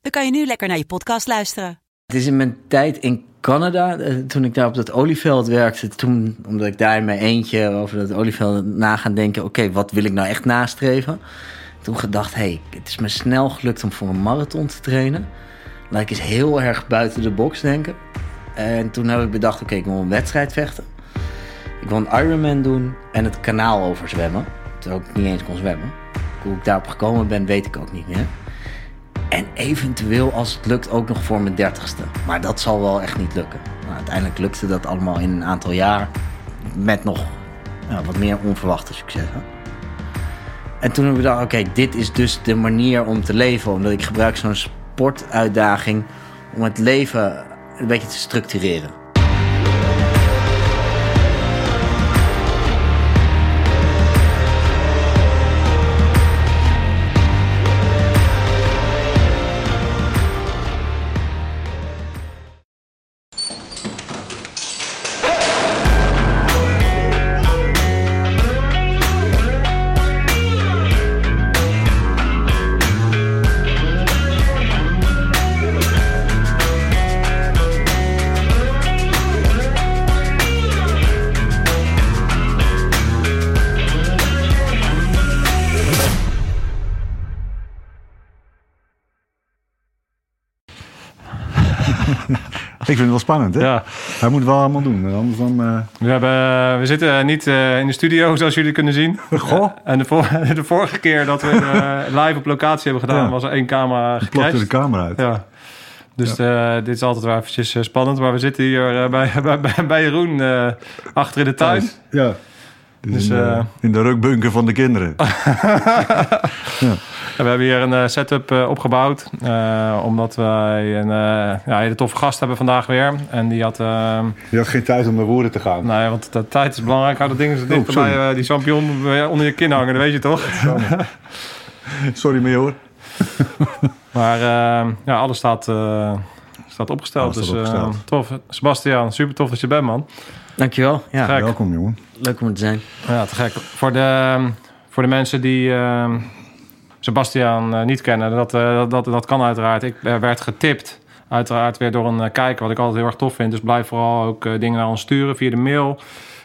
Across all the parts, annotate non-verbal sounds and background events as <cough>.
dan kan je nu lekker naar je podcast luisteren. Het is in mijn tijd in Canada, eh, toen ik daar op dat olieveld werkte, toen, omdat ik daar in mijn eentje over dat olieveld na gaan denken, oké, wat wil ik nou echt nastreven? Toen gedacht, hé, hey, het is me snel gelukt om voor een marathon te trainen. Laat ik eens heel erg buiten de box denken. En toen heb ik bedacht, oké, ik wil een wedstrijd vechten. Ik wil een Ironman doen en het kanaal overzwemmen. Terwijl ik niet eens kon zwemmen. Hoe ik daarop gekomen ben, weet ik ook niet meer. En eventueel, als het lukt, ook nog voor mijn dertigste. Maar dat zal wel echt niet lukken. Uiteindelijk lukte dat allemaal in een aantal jaar. Met nog wat meer onverwachte successen. En toen heb ik gedacht, oké, dit is dus de manier om te leven. Omdat ik gebruik zo'n sportuitdaging om het leven een beetje te structureren. Ik vind het wel spannend, hè? Ja. Hij moet wel allemaal doen. Anders dan... eh, We, hebben, we zitten niet eh, in de studio, zoals jullie kunnen zien. Goh. En de, vor- <laughs> de vorige keer dat we eh, live op locatie hebben gedaan, Ja. was er één camera plakte de gecrashed. camera uit. Ja. Dus eh, dit is altijd wel eventjes eh, spannend. Maar we zitten hier eh, bij, <laughs> bij, bij, Jeroen eh, achter in de tuin. Ja. Dus Dus, in, de, eh, in de rukbunker van de kinderen. <laughs> En we hebben hier een eh, setup eh, opgebouwd. eh, omdat wij een eh, ja, hele toffe gast hebben vandaag weer. En die had... eh, Je had geen tijd om naar woorden te gaan. ja, want de tijd is belangrijk. Hou dat ding zo dicht Oh, bij eh, die champignon onder je kin hangen. Dat weet je toch? Sorry, <laughs> major. <laughs> Maar eh, ja, alles staat, eh, staat opgesteld. Dus eh, opgesteld. tof. Sebastian, super tof dat je bent, man. Dankjewel. Ja, Gek. Welkom, jongen. leuk om er te zijn. Ja, te gek. Voor de, voor de mensen die Sebastian eh, niet kennen, dat, eh, dat, dat, dat kan uiteraard. Ik eh, werd getipt, uiteraard weer door een kijker, wat ik altijd heel erg tof vind. Dus blijf vooral ook dingen naar ons sturen via de mail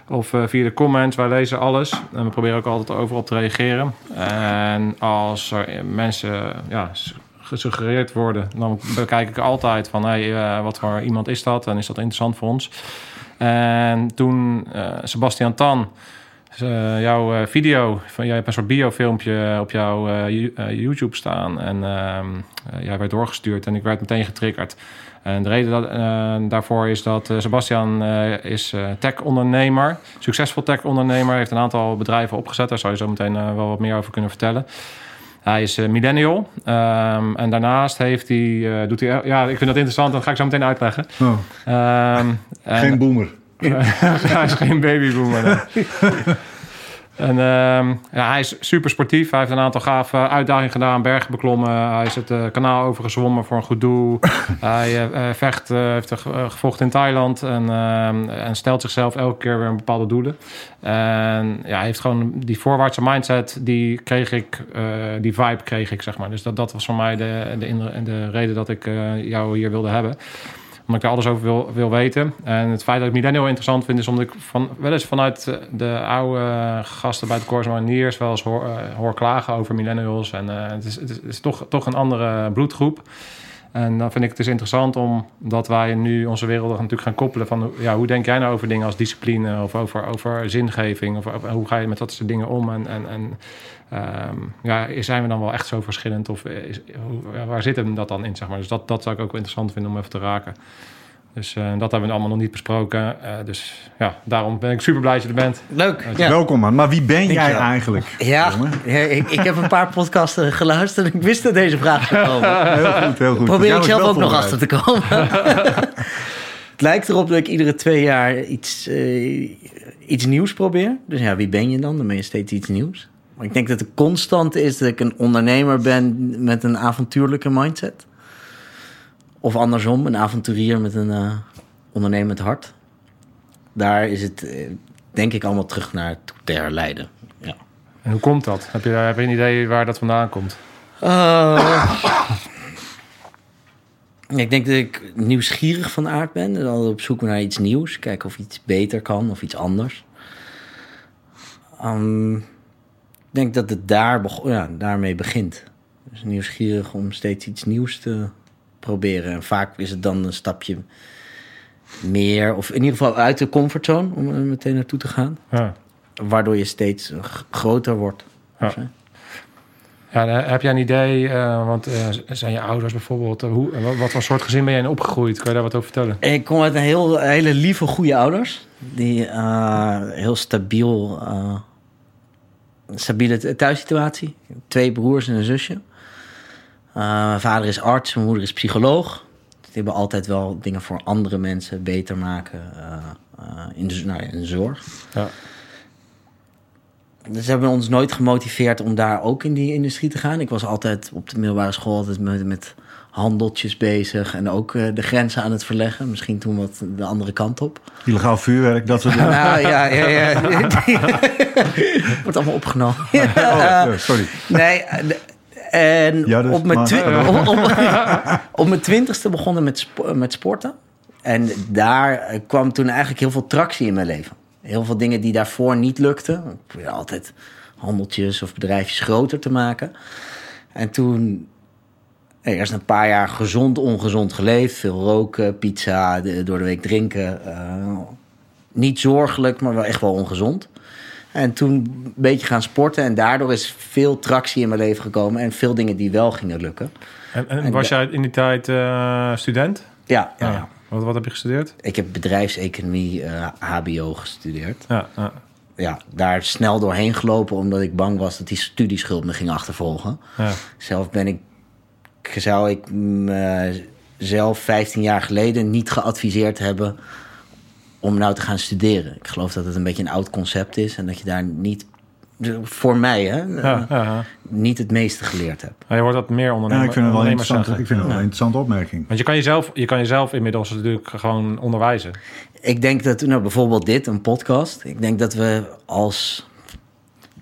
of via de comments. Wij lezen alles en we proberen ook altijd overal te reageren. En als er mensen ja, gesuggereerd worden, dan bekijk ik altijd van hey, wat voor iemand is dat en is dat interessant voor ons. En toen eh, Sebastian Tan, dus, eh, jouw eh, video, van, jij hebt een soort biofilmpje op jouw eh, Yo- eh, YouTube staan. En ehm, eh, jij werd doorgestuurd en ik werd meteen getriggerd. En de reden dat, daarvoor is dat Sebastian is tech-ondernemer, succesvol tech-ondernemer, heeft een aantal bedrijven opgezet. Daar zou je zo meteen wel wat meer over kunnen vertellen. Hij is millennial. Ehm, en daarnaast heeft hij, doet hij... Ja, ik vind dat interessant. Dat ga ik zo meteen uitleggen. Oh, Ehm, en- geen boomer. <laughs> hij is geen babyboomer. <laughs> En ehm, ja, hij is super sportief. Hij heeft een aantal gave uitdagingen gedaan, bergen beklommen. Hij is het eh, kanaal overgezwommen voor een goed doel. <laughs> hij eh, eh, vecht, heeft ge- gevochten in Thailand en, ehm, en stelt zichzelf elke keer weer een bepaalde doelen. En ja, hij heeft gewoon die voorwaartse mindset, die kreeg ik, die vibe kreeg ik, zeg maar. Dus dat, dat was voor mij de, de, de reden dat ik jou hier wilde hebben omdat ik daar alles over wil, wil weten. En het feit dat ik Millennial interessant vind... is omdat ik van, wel eens vanuit de oude gasten bij de Corps Mariniers... wel eens hoor, eh, hoor klagen over millennials. En eh, het is, het is, het is toch, toch een andere bloedgroep. En dan vind ik het dus interessant omdat wij nu onze wereld natuurlijk gaan koppelen van ja, hoe denk jij nou over dingen als discipline of over, over zingeving of hoe ga je met dat soort dingen om en, en, en ehm, ja, zijn we dan wel echt zo verschillend of is, waar zit hem dat dan in zeg maar? Dus dat, dat zou ik ook wel interessant vinden om even te raken. Dus eh, dat hebben we allemaal nog niet besproken. Eh, dus ja, daarom ben ik super blij dat je er bent. Leuk. Ja. Welkom man. Maar wie ben jij eigenlijk? Ja, ik, ik heb een paar podcasten geluisterd en ik wist dat deze vraag zou komen. <laughs> Heel goed, heel goed. Probeer ik zelf ook nog achter te komen. <laughs> het lijkt erop dat ik iedere twee jaar iets, eh, iets nieuws probeer. Dus ja, wie ben je dan? Dan ben je steeds iets nieuws. Maar ik denk dat de constante is dat ik een ondernemer ben met een avontuurlijke mindset. Of andersom, een avonturier met een eh, ondernemend hart. Daar is het, eh, denk ik, allemaal terug naar te herleiden. Ja. En hoe komt dat? Heb je, heb je een idee waar dat vandaan komt? Eh, ik denk dat ik nieuwsgierig van aard ben. Dus altijd op zoek naar iets nieuws. Kijken of iets beter kan of iets anders. Ehm, ik denk dat het daar ja, daarmee begint. Dus nieuwsgierig om steeds iets nieuws te proberen. En vaak is het dan een stapje meer, of in ieder geval uit de comfortzone om er meteen naartoe te gaan. Ja. Waardoor je steeds groter wordt. Ja. Ja, eh, heb jij een idee, eh, want eh, zijn je ouders bijvoorbeeld, eh, hoe, wat, voor soort gezin ben jij in opgegroeid? Kan je daar wat over vertellen? Ik kom uit een heel, hele lieve, goede ouders. Die eh, heel stabiel, eh, stabiele thuissituatie. Twee broers en een zusje. Eh, mijn vader is arts, mijn moeder is psycholoog. Die hebben altijd wel dingen voor andere mensen beter maken eh, eh, in, de, nou ja, in de zorg. Ja. Dus ze hebben ons nooit gemotiveerd om daar ook in die industrie te gaan. Ik was altijd op de middelbare school altijd met, met handeltjes bezig. En ook eh, de grenzen aan het verleggen. Misschien toen wat de andere kant op. Illegaal vuurwerk, dat soort <laughs> dingen. Nou ja, ja, ja. <laughs> <laughs> Wordt allemaal opgenomen. Oh, ja, sorry. Nee, de- en Ja, dus- op, mijn maar- twi- <laughs> op, op- <laughs> op mijn twintigste begonnen met, spo- met sporten. En daar eh, kwam toen eigenlijk heel veel tractie in mijn leven. Heel veel dingen die daarvoor niet lukten. Ik probeerde altijd handeltjes of bedrijfjes groter te maken. En toen eh, eerst een paar jaar gezond, ongezond geleefd. Veel roken, pizza, door de week drinken. eh, niet zorgelijk, maar wel echt wel ongezond. En toen een beetje gaan sporten. En daardoor is veel tractie in mijn leven gekomen. En veel dingen die wel gingen lukken. En, en En was jij in die tijd eh, student? Ja, ja, Ja. ja. Wat, wat heb je gestudeerd? ik heb bedrijfseconomie, eh, HBO gestudeerd. Ja, ja. Ja, daar snel doorheen gelopen omdat ik bang was dat die studieschuld me ging achtervolgen. ja. Zelf ben ik, zou ik mezelf 15 jaar geleden niet geadviseerd hebben om nou te gaan studeren. Ik geloof dat het een beetje een oud concept is en dat je daar niet, voor mij hè, Ja, eh, ja, ja. niet het meeste geleerd hebt. Maar je wordt dat meer Ja, ondernemer, ik vind het wel ik vind het wel een interessante opmerking. Want je kan jezelf, je kan jezelf inmiddels natuurlijk gewoon onderwijzen. Ik denk dat, nou, bijvoorbeeld dit, een podcast. Ik denk dat we als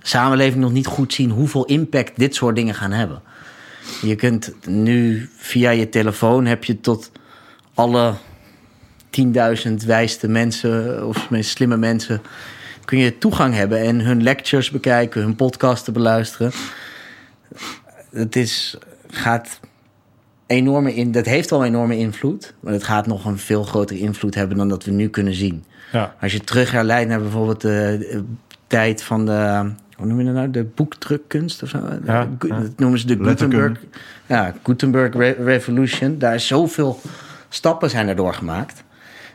samenleving nog niet goed zien hoeveel impact dit soort dingen gaan hebben. Je kunt nu via je telefoon heb je tot alle 10.000 wijste mensen of slimme mensen kun je toegang hebben en hun lectures bekijken, hun podcasten beluisteren. Het is, gaat enorme in, dat heeft al enorme invloed, maar het gaat nog een veel grotere invloed hebben dan dat we nu kunnen zien. Ja, Als je terug herleidt naar bijvoorbeeld de, de tijd van de, hoe noem je dat nou, de boekdrukkunst of zo. Ja. Dat noemen ze de. Gutenberg, ja, Gutenberg Re- Revolution. Daar is zoveel stappen zijn erdoor gemaakt.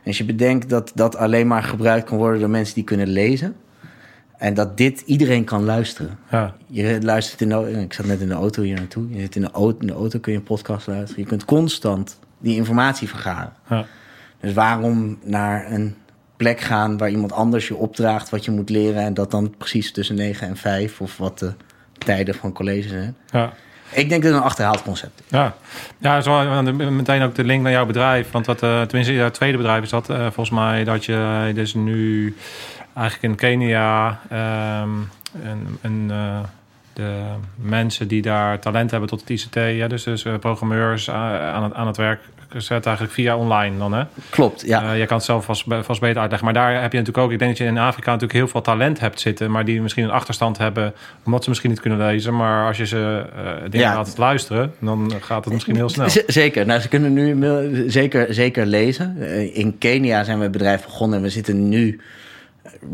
Als je bedenkt dat dat alleen maar gebruikt kan worden door mensen die kunnen lezen. En dat dit iedereen kan luisteren. ja. Je luistert in de, ik zat net in de auto hier naartoe. Je zit in de auto, in de auto kun je een podcast luisteren. Je kunt constant die informatie vergaren. ja. Dus waarom naar een plek gaan waar iemand anders je opdraagt wat je moet leren en dat dan precies tussen 9 en 5 of wat de tijden van college zijn? ja. Ik denk dat het een achterhaald concept is. Ja, ja zo, meteen ook de link naar jouw bedrijf. Want wat, eh, tenminste, jouw tweede bedrijf is dat eh, volgens mij dat je dus nu eigenlijk in Kenia ehm, en, eh, de mensen die daar talent hebben tot het ICT, ja, dus, dus programmeurs aan, het, aan het werk gezet eigenlijk via online dan, hè? Klopt, ja. Eh, je kan het zelf vast, vast beter uitleggen. Maar daar heb je natuurlijk ook... Ik denk dat je in Afrika natuurlijk heel veel talent hebt zitten... maar die misschien een achterstand hebben... omdat ze misschien niet kunnen lezen. Maar als je ze eh, dingen Ja. laat luisteren... dan gaat het misschien heel snel. Z- Zeker. Nou, ze kunnen nu zeker, zeker lezen. Eh, In Kenia zijn we het bedrijf begonnen en we zitten nu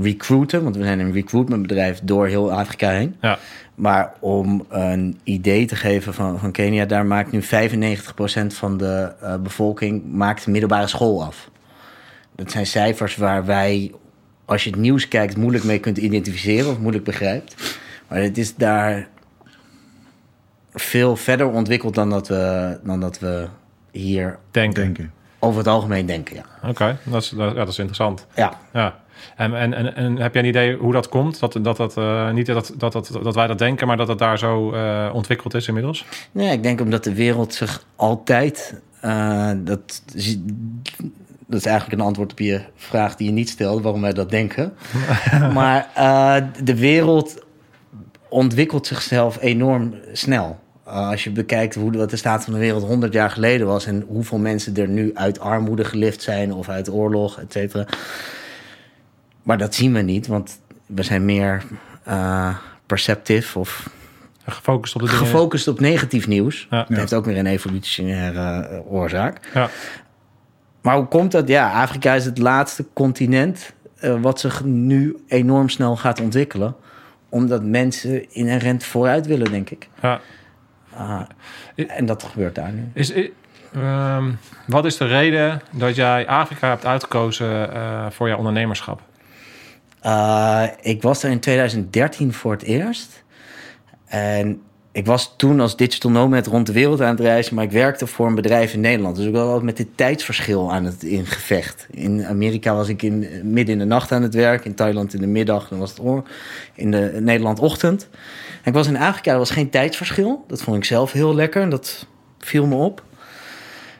recruiten, want we zijn een recruitmentbedrijf door heel Afrika heen. Ja, Maar om een idee te geven van, van Kenia, daar maakt nu 95% van de eh, bevolking maakt de middelbare school af. Dat zijn cijfers waar wij, als je het nieuws kijkt, moeilijk mee kunt identificeren of moeilijk begrijpt. Maar het is daar veel verder ontwikkeld dan dat we, dan dat we hier Denken. Denken. over het algemeen denken. Ja. Oké, dat, is, dat, ja, dat is interessant. ja. Ja. En, en, en, en heb jij een idee hoe dat komt? Dat, dat, dat, eh, niet dat, dat, dat, dat wij dat denken, maar dat het daar zo eh, ontwikkeld is inmiddels? Nee, ik denk omdat de wereld zich altijd. eh, dat, dat is eigenlijk een antwoord op je vraag die je niet stelde, waarom wij dat denken. <laughs> maar de wereld ontwikkelt zichzelf enorm snel. Uh, als je bekijkt hoe de, wat de staat van de wereld 100 jaar geleden was en hoeveel mensen er nu uit armoede gelift zijn of uit oorlog, et cetera. Maar dat zien we niet, want we zijn meer uh, perceptief of Gefocust op de gefocust op negatief nieuws. Ja. Dat heeft ook weer een evolutionaire uh, oorzaak. Ja. Maar hoe komt dat? Ja, Afrika is het laatste continent uh, wat zich nu enorm snel gaat ontwikkelen. Omdat mensen inherent vooruit willen, denk ik. Ja. Uh, en dat gebeurt daar nu. Is, is um, wat is de reden dat jij Afrika hebt uitgekozen voor jouw ondernemerschap? Uh, ik was er in 2013 voor het eerst. En ik was toen als digital nomad rond de wereld aan het reizen, maar ik werkte voor een bedrijf in Nederland. Dus ik was altijd met dit tijdsverschil aan het in gevecht. In Amerika was ik in, midden in de nacht aan het werk, in Thailand in de middag, dan was het in de Nederland ochtend. En ik was in Afrika, er was geen tijdsverschil. Dat vond ik zelf heel lekker en dat viel me op.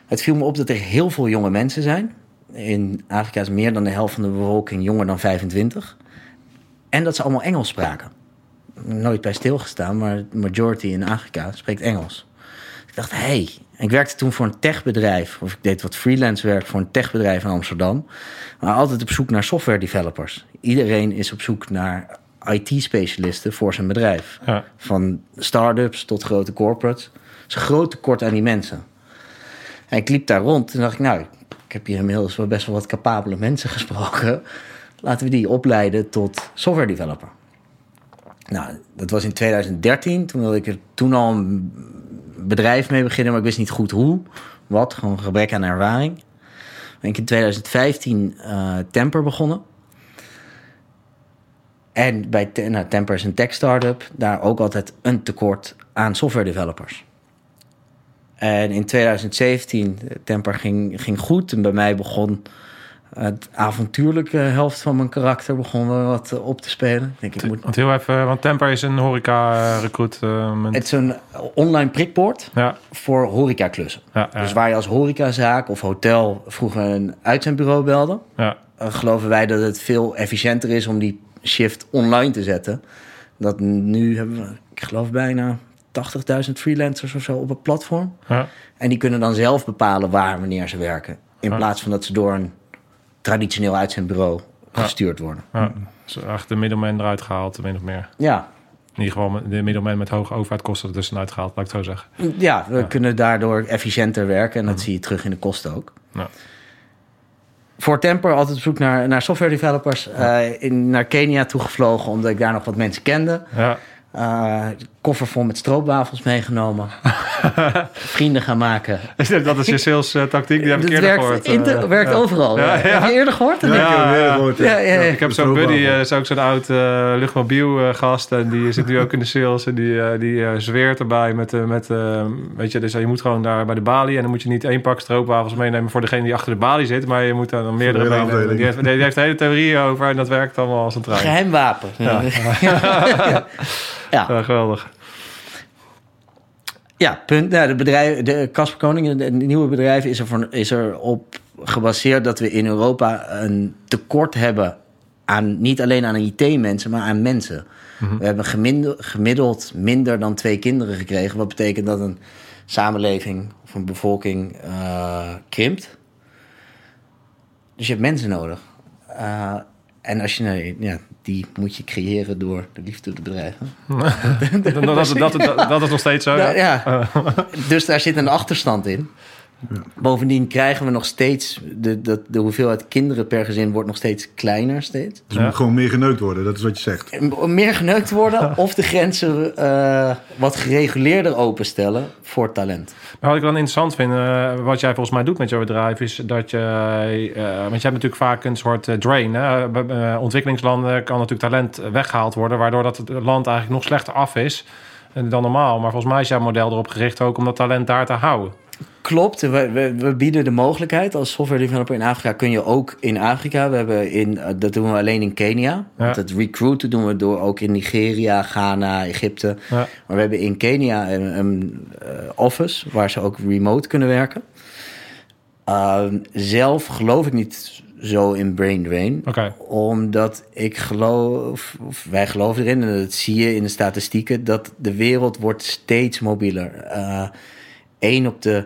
Het viel me op dat er heel veel jonge mensen zijn. In Afrika is meer dan de helft van de bevolking jonger dan 25. En dat ze allemaal Engels spraken nooit bij stilgestaan, maar de majority in Afrika spreekt Engels. Ik dacht, hé, hey. ik werkte toen voor een techbedrijf, of ik deed wat freelance werk voor een techbedrijf in Amsterdam, maar altijd op zoek naar software developers. Iedereen is op zoek naar IT-specialisten voor zijn bedrijf. Ja. Van start-ups tot grote corporates. Er is een groot tekort aan die mensen. En ik liep daar rond en dacht ik, nou, heb hier inmiddels wel best wel wat capabele mensen gesproken. Laten we die opleiden tot software developer. Nou, dat was in 2013. Toen wilde ik er toen al een bedrijf mee beginnen, maar ik wist niet goed hoe. Wat, gewoon gebrek aan ervaring. Ben ik in 2015 uh, Temper begonnen. En bij nou, Temper is een tech startup. Daar ook altijd een tekort aan software developers. En in 2017, Temper ging, ging goed. En bij mij begon het avontuurlijke helft van mijn karakter begon wel wat op te spelen. Ik denk, ik moet... Want heel even, want Temper is een horeca-recruit. Uh, het is een online prikbord ja. voor horecaklussen. Ja, ja. Dus waar je als horecazaak of hotel vroeger een uitzendbureau belde, ja. geloven wij dat het veel efficiënter is om die shift online te zetten. Dat nu hebben we, ik geloof bijna 80.000 freelancers of zo op het platform. Ja. En die kunnen dan zelf bepalen waar wanneer ze werken. In plaats van dat ze door een traditioneel uitzendbureau gestuurd worden. Ja, dus echt de middelman eruit gehaald, min of meer. Ja. In ieder geval de middelman met hoge overheidkosten er tussenuit gehaald, laat ik het zo zeggen. Ja, we kunnen daardoor efficiënter werken en dat zie je terug in de kosten ook. Ja. Voor Temper altijd op zoek naar, naar software developers. Ja. Uh, in, naar Kenia toegevlogen omdat ik daar nog wat mensen kende. Ja. Uh, koffer vol met stroopwafels meegenomen. <laughs> Vrienden gaan maken. dat is je sales tactiek, die heb ik eerder werkt, gehoord. Inter, uh, werkt ja. overal. Ja, Heb je eerder gehoord? Ja, ja, ja, Ik heb zo'n buddy, uh, is ook zo'n oud uh, luchtmobiel gast. En die zit nu ook in de sales. En die, die zweert erbij met... met weet je, dus je moet gewoon daar bij de balie. En dan moet je niet één pak stroopwafels meenemen voor degene die achter de balie zit. Maar je moet dan meerdere meenemen. Die heeft, die heeft hele theorieën over. En dat werkt allemaal als een trein. Geheim wapen. Ja. <laughs> ja. Ja. ja, geweldig. Ja, punt. Nou, de bedrijf, de Casper Koning, het nieuwe bedrijf, is er, voor, is er op gebaseerd dat we in Europa een tekort hebben aan niet alleen aan IT-mensen, maar aan mensen. Mm-hmm. We hebben gemiddeld, gemiddeld minder dan twee kinderen gekregen. Wat betekent dat een samenleving of een bevolking uh, krimpt. Dus je hebt mensen nodig. Uh, en als je, nee, ja, die moet je creëren door de liefde de bedrijven. <laughs> dat, dat, dat, dat, is nog steeds zo. Nou, ja. dus daar zit een achterstand in. Bovendien krijgen we nog steeds, de, de, de hoeveelheid kinderen per gezin wordt nog steeds kleiner steeds. Dus moet gewoon meer geneukt worden, dat is wat je zegt. Meer geneukt worden of de grenzen eh, wat gereguleerder openstellen voor talent. Maar wat ik dan interessant vind, eh, wat jij volgens mij doet met jouw bedrijf, is dat je. eh, want je hebt natuurlijk vaak een soort drain. Hè? Bij, ontwikkelingslanden kan natuurlijk talent weggehaald worden, waardoor dat het land eigenlijk nog slechter af is dan normaal. Maar volgens mij is jouw model erop gericht ook om dat talent daar te houden. Klopt, we, we, we bieden de mogelijkheid. Als software developer in Afrika kun je ook in Afrika. We hebben in, eh, dat doen we alleen in Kenia. Want het recruiten doen we door ook in Nigeria, Ghana, Egypte. Ja. Maar we hebben in Kenia een, een eh, office waar ze ook remote kunnen werken. Ehm, zelf geloof ik niet zo in brain drain. Omdat ik geloof, of wij geloven erin, en dat zie je in de statistieken, dat de wereld wordt steeds mobieler. Eén op de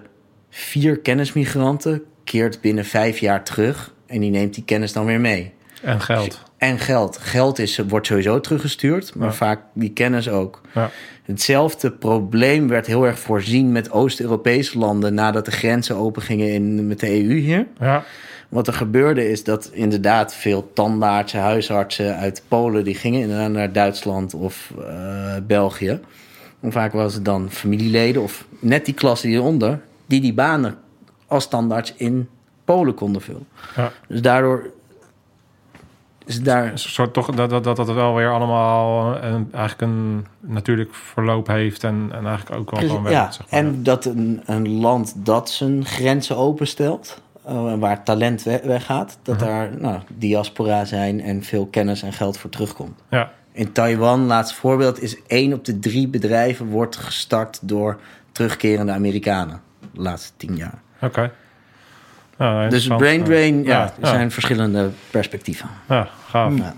vier kennismigranten keert binnen vijf jaar terug en die neemt die kennis dan weer mee. En geld. En geld. Geld is, wordt sowieso teruggestuurd, maar Ja. vaak die kennis ook. Ja. Hetzelfde probleem werd heel erg voorzien met Oost-Europese landen nadat de grenzen open gingen in, met de EU hier. Ja. Wat er gebeurde is dat inderdaad veel tandartsen, huisartsen uit Polen... die gingen inderdaad naar Duitsland of eh, België. En vaak was het dan familieleden of net die klasse hieronder... die die banen als tandarts in Polen konden vullen. Ja. Dus daardoor is daar... Een soort toch dat dat, dat dat wel weer allemaal een, eigenlijk een natuurlijk verloop heeft en, en eigenlijk ook wel gewoon werkt. ja, zeg maar. en dat een, een land dat zijn grenzen openstelt... eh, waar talent we- weggaat... dat daar nou, diaspora zijn en veel kennis en geld voor terugkomt. ja. In Taiwan, laatste voorbeeld, is één op de drie bedrijven wordt gestart door terugkerende Amerikanen. De laatste tien jaar. Oké. Ja, Dus interessant. brain drain, ja, er zijn verschillende perspectieven. Ja, gaaf. Ja.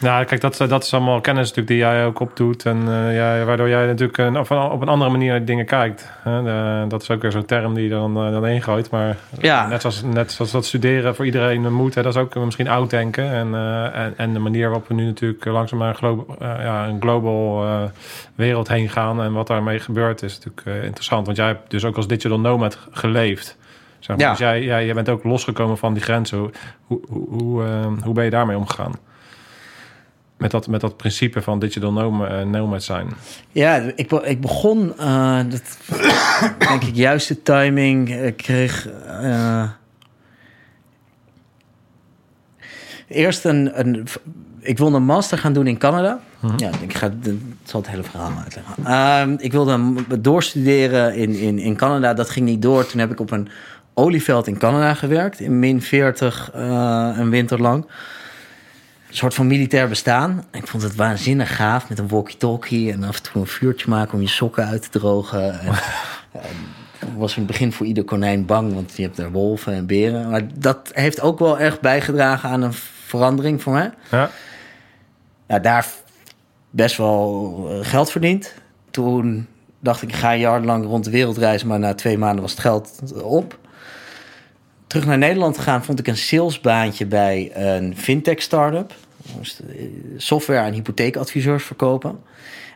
Nou, kijk, dat, dat is allemaal kennis natuurlijk die jij ook opdoet. En eh, ja, waardoor jij natuurlijk een, op, een, op een andere manier dingen kijkt. Hè? De- dat is ook weer zo'n term die je dan, eh, dan ingooit. Maar Ja. net, zoals, net zoals dat studeren voor iedereen moet. Hè? Dat is ook misschien oud denken. En, eh, en, en de manier waarop we nu natuurlijk langzaam naar een, glo- ja, een global wereld heen gaan. En wat daarmee gebeurt is natuurlijk interessant. Want jij hebt dus ook als digital nomad geleefd. Zeg maar. Ja. Dus jij, jij, jij bent ook losgekomen van die grenzen. Hoe, hoe, hoe, hoe ben je daarmee omgegaan? Met dat, met dat principe van digital eh, nomad zijn. Ja, ik, ik begon, eh, dat, <coughs> denk ik, juiste timing. Ik kreeg eh, eerst een, een. Ik wilde een master gaan doen in Canada. Ja, ik ga ik zal het hele verhaal uitleggen. Ehm, ik wilde doorstuderen in, in, in Canada. Dat ging niet door. Toen heb ik op een olieveld in Canada gewerkt. In min 40 eh, een winter lang. Een soort van militair bestaan. Ik vond het waanzinnig gaaf met een walkie-talkie en af en toe een vuurtje maken om je sokken uit te drogen. En, en was in het begin voor ieder konijn bang, want je hebt daar wolven en beren. Maar dat heeft ook wel erg bijgedragen aan een verandering voor mij. Ja, Ja, daar best wel eh, geld verdiend. Toen dacht ik, ik ga jarenlang rond de wereld reizen, maar na twee maanden was het geld op. Terug naar Nederland gegaan vond ik een salesbaantje bij een fintech startup. Moest eh, software aan hypotheekadviseurs verkopen.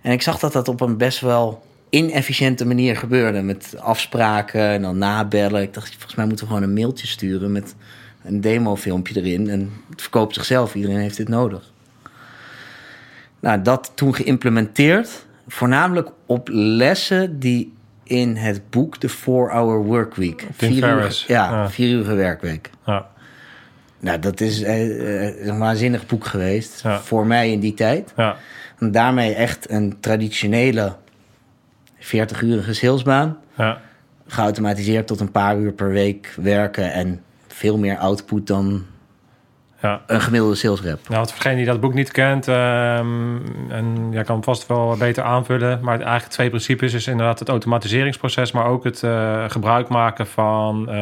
En ik zag dat dat op een best wel inefficiënte manier gebeurde. Met afspraken en dan nabellen. Ik dacht, volgens mij moeten we gewoon een mailtje sturen met een demofilmpje erin. En het verkoopt zichzelf. Iedereen heeft dit nodig. Nou, dat toen geïmplementeerd. Voornamelijk op lessen die in het boek The 4-Hour Workweek. Tim Vier Ferriss. uur, ja, Ja. vier uur werkweek. ja, Nou, dat is eh, eh, een waanzinnig boek geweest. Ja. Voor mij in die tijd. ja, En daarmee echt een traditionele 40-urige salesbaan. ja. Geautomatiseerd tot een paar uur per week werken. En veel meer output dan ja. een gemiddelde sales rep. Nou, want voor degene die dat boek niet kent, ehm, en jij kan hem vast wel beter aanvullen, maar eigenlijk twee principes is inderdaad het automatiseringsproces, maar ook het eh, gebruik maken van eh,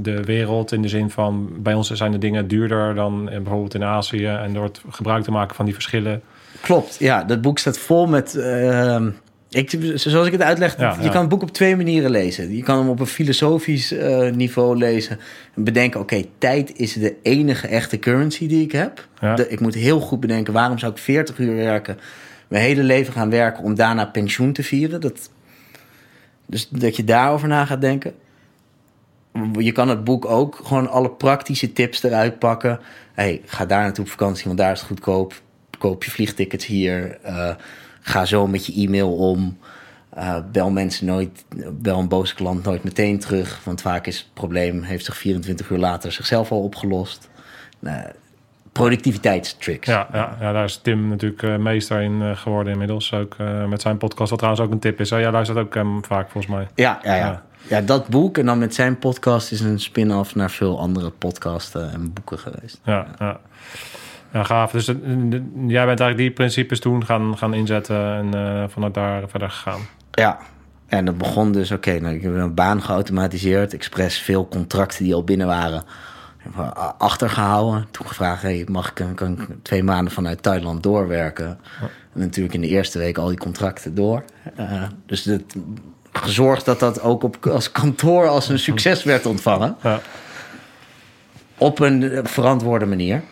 de wereld in de zin van bij ons zijn de dingen duurder dan in, bijvoorbeeld in Azië en door het gebruik te maken van die verschillen. Klopt, ja. Dat boek staat vol met... ehm, ik, zoals ik het uitleg, Ja, je ja. kan het boek op twee manieren lezen. Je kan hem op een filosofisch eh, niveau lezen. En bedenken, oké, tijd is de enige echte currency die ik heb. Ja. De- ik moet heel goed bedenken, waarom zou ik 40 uur werken... mijn hele leven gaan werken om daarna pensioen te vieren? Dat, dus dat je daarover na gaat denken. je kan het boek ook gewoon alle praktische tips eruit pakken. hey, ga daar naartoe op vakantie, want daar is het goedkoop. Koop je vliegtickets hier. Eh, ga zo met je e-mail om. Eh, bel mensen nooit, bel een boze klant nooit meteen terug. Want vaak is het probleem, heeft zich 24 uur later zichzelf al opgelost. Nou, productiviteitstricks. Ja, ja, ja, daar is Tim natuurlijk eh, meester in eh, geworden inmiddels. Ook met zijn podcast, wat trouwens ook een tip is. Hè? Jij luistert ook hem vaak volgens mij. Ja, ja, ja. Ja. ja, dat boek en dan met zijn podcast is een spin-off naar veel andere podcasten en boeken geweest. Ja, ja. ja gaaf. Dus het- de- jij bent eigenlijk die principes toen gaan, gaan inzetten en eh, vanuit daar verder gegaan. Ja. En dat begon dus, oké, nou, ik heb een baan geautomatiseerd. Expres veel contracten die al binnen waren achtergehouden. Toen gevraagd, hey, mag ik, kan ik twee maanden vanuit Thailand doorwerken? En natuurlijk in de eerste week al die contracten door. Eh, dus het, gezorgd dat dat ook op, als kantoor als een succes werd ontvangen. Ja. Op een eh, verantwoorde manier.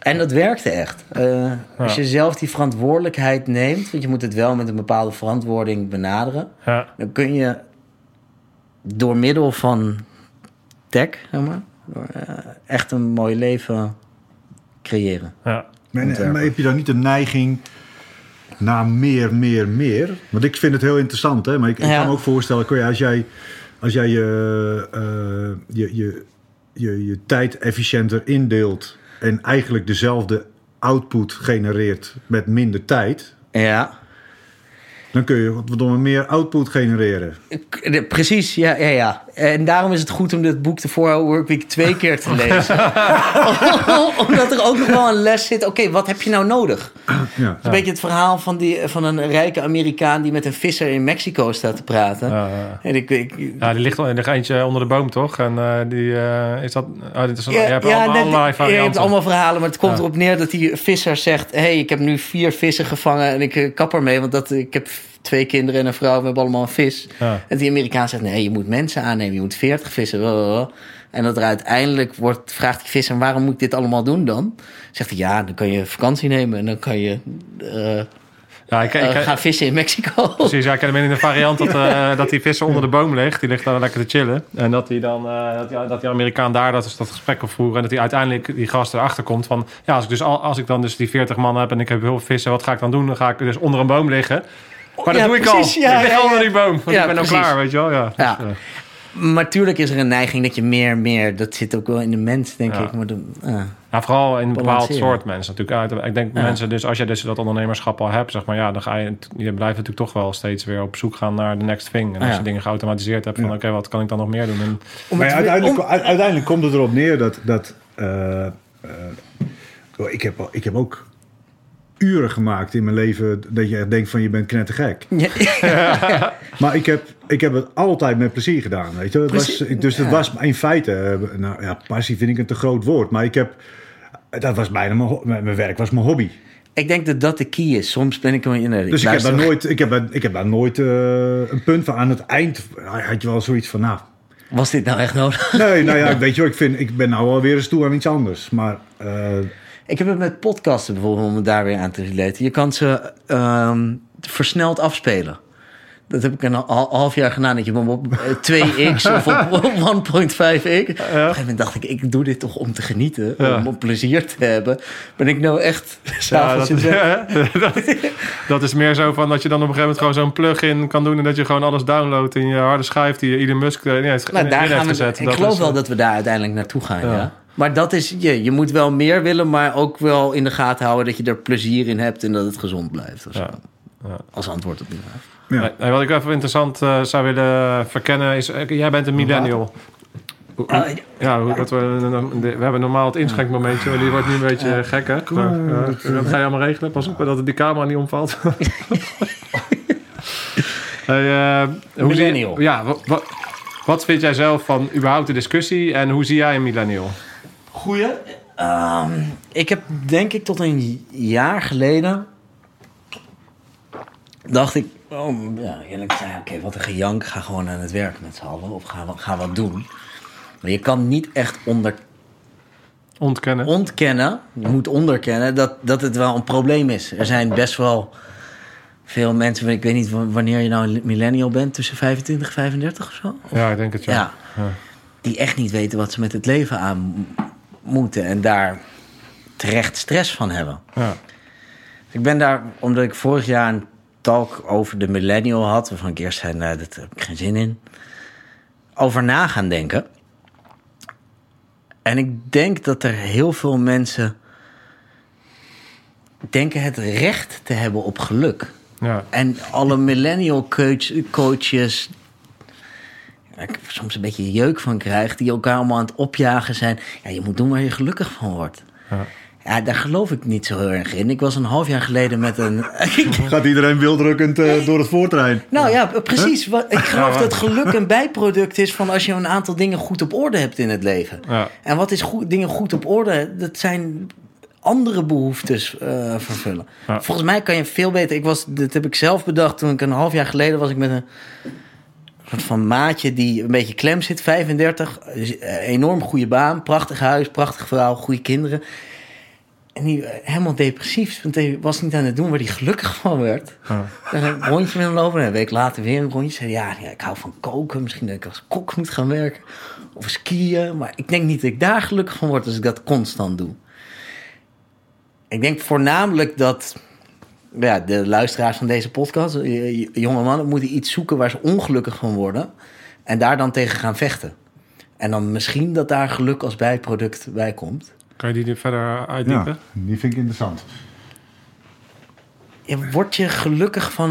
En dat werkte echt. Eh, Als je zelf die verantwoordelijkheid neemt, want je moet het wel met een bepaalde verantwoording benaderen, Ja, dan kun je door middel van tech, zeg maar, door, eh, echt een mooi leven creëren. ja. Maar, Ontwerpen. maar heb je dan niet de neiging naar meer, meer, meer? Want ik vind het heel interessant, hè? maar ik, ik Ja. kan me ook voorstellen, kun je, als jij, als jij je, eh, je, je, je, je tijd efficiënter indeelt en eigenlijk dezelfde output genereert met minder tijd, Ja, dan kun je wat meer output genereren. Precies, ja, ja, ja. En daarom is het goed om dit boek de 4 Workweek twee <laughs> keer te lezen. <laughs> Omdat er ook nog wel een les zit. Oké, wat heb je nou nodig? Ja. Het is een beetje het verhaal van, die, van een rijke Amerikaan... die met een visser in Mexico staat te praten. Ja. En ik, ik, Ja, die ligt al in er eentje onder de boom, toch? En eh, die eh, is dat. Oh, dit is een, Ja, je hebt ja, al- net- allerlei je hebt allemaal verhalen, maar het komt Ja. erop neer dat die visser zegt... hé, hey, ik heb nu vier vissen gevangen en ik eh, kap ermee... want dat, ik heb twee kinderen en een vrouw, we hebben allemaal een vis. Ja. En die Amerikaan zegt, nee, je moet mensen aannemen, je moet veertig vissen. blablabla. En dat er uiteindelijk wordt, vraagt die visser, waarom moet ik dit allemaal doen dan? Zegt hij, ja, dan kan je vakantie nemen en dan kan je eh, Ja, ik, ik, eh, gaan vissen in Mexico. Precies, ja, ik ken hem in de variant dat, <laughs> eh, dat die visser onder de boom ligt. Die ligt daar lekker te chillen. En dat hij dan, dat, die, dat die Amerikaan daar dat, is dat gesprek op voeren. En dat hij uiteindelijk die gast erachter komt van... Ja, als ik, dus al, als ik dan dus die 40 man heb en ik heb heel veel vissen, wat ga ik dan doen? Dan ga ik dus onder een boom liggen. Maar dat Ja, doe ik precies, al. ja, ik ja, al die boom. Want Ja, ik ben al klaar, weet je wel. Ja. Dus, eh, Maar tuurlijk is er een neiging dat je meer, meer... dat zit ook wel in de mens, denk Ja. ik. Maar dan. Nou, vooral in een bepaald soort mensen natuurlijk. Uit, ik denk Ja. mensen, dus als je dus dat ondernemerschap al hebt, zeg maar, ja, dan ga je, je blijft natuurlijk toch wel steeds weer op zoek gaan naar de next thing. En als Ja. je dingen geautomatiseerd hebt, van oké, wat kan ik dan nog meer doen? En, Maar uiteindelijk, om- uiteindelijk komt het erop neer dat. dat eh, eh, ik, heb, al- ik heb ook uren gemaakt in mijn leven dat je echt denkt van je bent knettergek. <laughs> Ja, <laughs> Maar ik heb, ik heb het altijd met plezier gedaan. Weet je? Het was, dus het ja. was in feite, eh, nou ja, passie vind ik een te groot woord. Maar ik heb, dat was bijna mijn, mijn werk, was mijn hobby. ik denk dat dat de key is. Soms ben ik wel in. Dus ik heb, daar nooit, ik, heb, ik heb daar nooit eh, een punt van. Aan het eind had je wel zoiets van, nou, Was dit nou echt nodig? nee, nou ja, <laughs> weet je wel, ik, vind, ik ben nou alweer eens toe aan iets anders. Maar eh, Ik heb het met podcasten bijvoorbeeld, om het daar weer aan te relaten. Je kan ze ehm, versneld afspelen. Dat heb ik een hal- half jaar gedaan. Dat je hem op eh, 2x <laughs> of op 1.5x. Op een gegeven moment dacht ik, ik doe dit toch om te genieten. Ja. Om, om plezier te hebben. Ben ik nou echt... ja, <laughs> dat, dat, dat is meer zo van dat je dan op een gegeven moment gewoon zo'n plug-in kan doen en dat je gewoon alles downloadt in je harde schijf die je Elon Musk eh, heeft, Nou, in daar heeft gaan we, gezet. ik Dat geloof is, wel eh, dat we daar uiteindelijk naartoe gaan, ja. Maar dat is, je, je moet wel meer willen, maar ook wel in de gaten houden dat je er plezier in hebt en dat het gezond blijft. Ja. Ja. Als antwoord op die vraag. ja. Nee, wat ik even interessant eh, zou willen verkennen is... eh, jij bent een millennial. Hoe- hoe- Ah, ja, hoe, dat we, we hebben normaal het inschenkmomentje, maar die wordt nu een beetje gek, hè? Kom maar, Nou, dat, ga je allemaal regelen. Pas op dat die camera niet omvalt. <laughs> hey, eh, hoe zie Millennial. ja, wat, wat vind jij zelf van überhaupt de discussie en hoe zie jij een millennial? Goeie. Ehm, ik heb denk ik tot een jaar geleden... dacht ik, oh, ja, eerlijk zei, oké, wat een gejank. Ga gewoon aan het werk met z'n allen of ga, wat- ga wat doen. Maar je kan niet echt onder, Ontkennen. ontkennen, je moet onderkennen... Dat, dat het wel een probleem is. Er zijn best wel veel mensen... ik weet niet wanneer je nou een millennial bent... tussen 25 en 35 of zo? ja, ik denk het, ja. Ja. Die echt niet weten wat ze met het leven aan moeten en daar terecht stress van hebben. Ja. Ik ben daar, omdat ik vorig jaar een talk over de millennial had, waarvan ik eerst zei, nou, dat heb ik geen zin in, over na gaan denken. En ik denk dat er heel veel mensen denken het recht te hebben op geluk. Ja. En alle millennial coach, coaches, waar ik soms een beetje jeuk van krijg, die elkaar allemaal aan het opjagen zijn. Ja, je moet doen waar je gelukkig van wordt. Ja. Ja, daar geloof ik niet zo heel erg in. Ik was een half jaar geleden met een. <laughs> Gaat iedereen wildrukkend eh, door het voortrein? nou ja, precies. Wat, ik geloof dat geluk een bijproduct is van als je een aantal dingen goed op orde hebt in het leven. Ja. En wat is goed, dingen goed op orde? Dat zijn andere behoeftes eh, vervullen. Ja. Volgens mij kan je veel beter. Ik was, dat heb ik zelf bedacht toen ik een half jaar geleden was ik met een soort van maatje die een beetje klem zit, 35, dus, eh, enorm goede baan, prachtig huis, prachtige vrouw, goede kinderen. En die eh, helemaal depressief, want hij was niet aan het doen waar hij gelukkig van werd. Dan een rondje met hem lopen en een week later weer een rondje. Zei ja, ja, ik hou van koken, misschien dat ik als kok moet gaan werken. Of skiën, maar ik denk niet dat ik daar gelukkig van word als ik dat constant doe. Ik denk voornamelijk dat ja, de luisteraars van deze podcast, jonge mannen, moeten iets zoeken waar ze ongelukkig van worden. En daar dan tegen gaan vechten. En dan misschien dat daar geluk als bijproduct bij komt. Kan je die er verder uitdiepen? Ja, die vind ik interessant. Ja, word je gelukkig van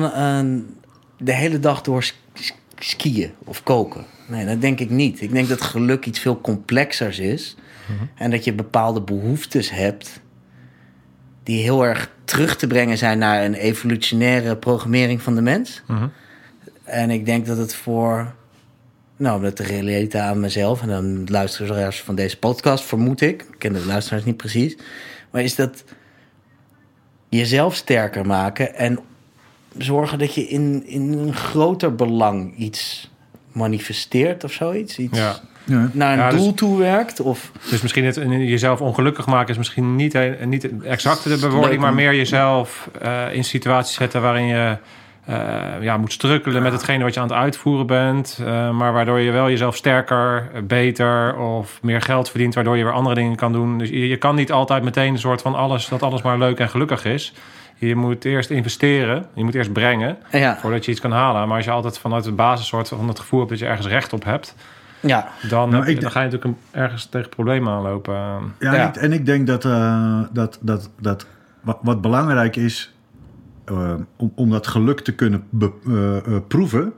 de hele dag door sk- sk- skiën of koken? Nee, dat denk ik niet. Ik denk dat geluk iets veel complexers is. En dat je bepaalde behoeftes hebt... die heel erg terug te brengen zijn naar een evolutionaire programmering van de mens. Mhm. En ik denk dat het voor... Nou, dat de realiteit aan mezelf... en dan luisteraars van deze podcast, vermoed ik... ik ken de luisteraars niet precies... maar is dat jezelf sterker maken en zorgen dat je in, in een groter belang iets manifesteert of zoiets. Iets Ja. Ja. naar een Ja, dus- doel toe werkt. Of, Dus misschien het, jezelf ongelukkig maken is misschien niet, een- niet exact de bewoording, maar meer jezelf eh, in situaties zetten waarin je eh, ja, moet strukkelen met hetgene wat je aan het uitvoeren bent. eh, maar waardoor je wel jezelf sterker, beter of meer geld verdient, waardoor je weer andere dingen kan doen. Dus je, je kan niet altijd meteen een soort van alles, dat alles maar leuk en gelukkig is. Je moet eerst investeren, je moet eerst brengen ja, voordat je iets kan halen. Maar als je altijd vanuit de basis soort van het gevoel hebt dat je ergens recht op hebt, ja, dan, Nou, ik dan ga je natuurlijk een- ergens tegen problemen aanlopen. Ja, Ja. En, ik, en ik denk dat, eh, dat, dat, dat wat, wat belangrijk is eh, om, om dat geluk te kunnen be- eh, eh, proeven,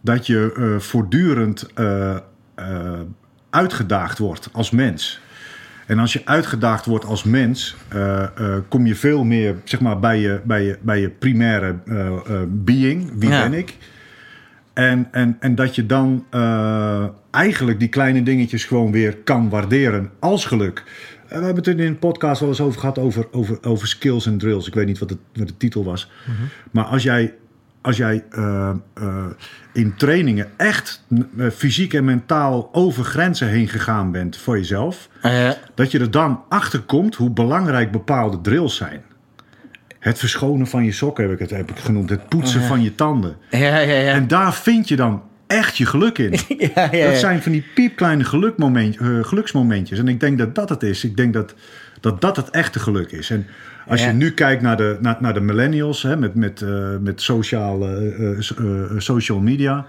dat je eh, voortdurend eh, eh, uitgedaagd wordt als mens. En als je uitgedaagd wordt als mens, eh, eh, kom je veel meer zeg maar, bij, je, bij, je, bij je primaire eh, eh, being. Wie Ja. ben ik? En, en, en dat je dan eh, eigenlijk die kleine dingetjes gewoon weer kan waarderen als geluk. Eh, we hebben het er in een podcast wel eens over gehad over, over, over skills en drills. Ik weet niet wat, het, wat de titel was. Maar als jij, als jij eh, in trainingen echt fysiek en mentaal over grenzen heen gegaan bent voor jezelf, dat je er dan achter komt hoe belangrijk bepaalde drills zijn. Het verschonen van je sokken heb ik het heb ik genoemd. Het poetsen van je tanden. ja, ja, ja. En daar vind je dan echt je geluk in. <laughs> ja, ja, ja. Dat zijn van die piepkleine gelukmoment, eh, geluksmomentjes. En ik denk dat dat het is. Ik denk dat dat, dat het echte geluk is. En als je nu kijkt naar de, naar, naar de millennials hè, met, met, eh, met eh, social media.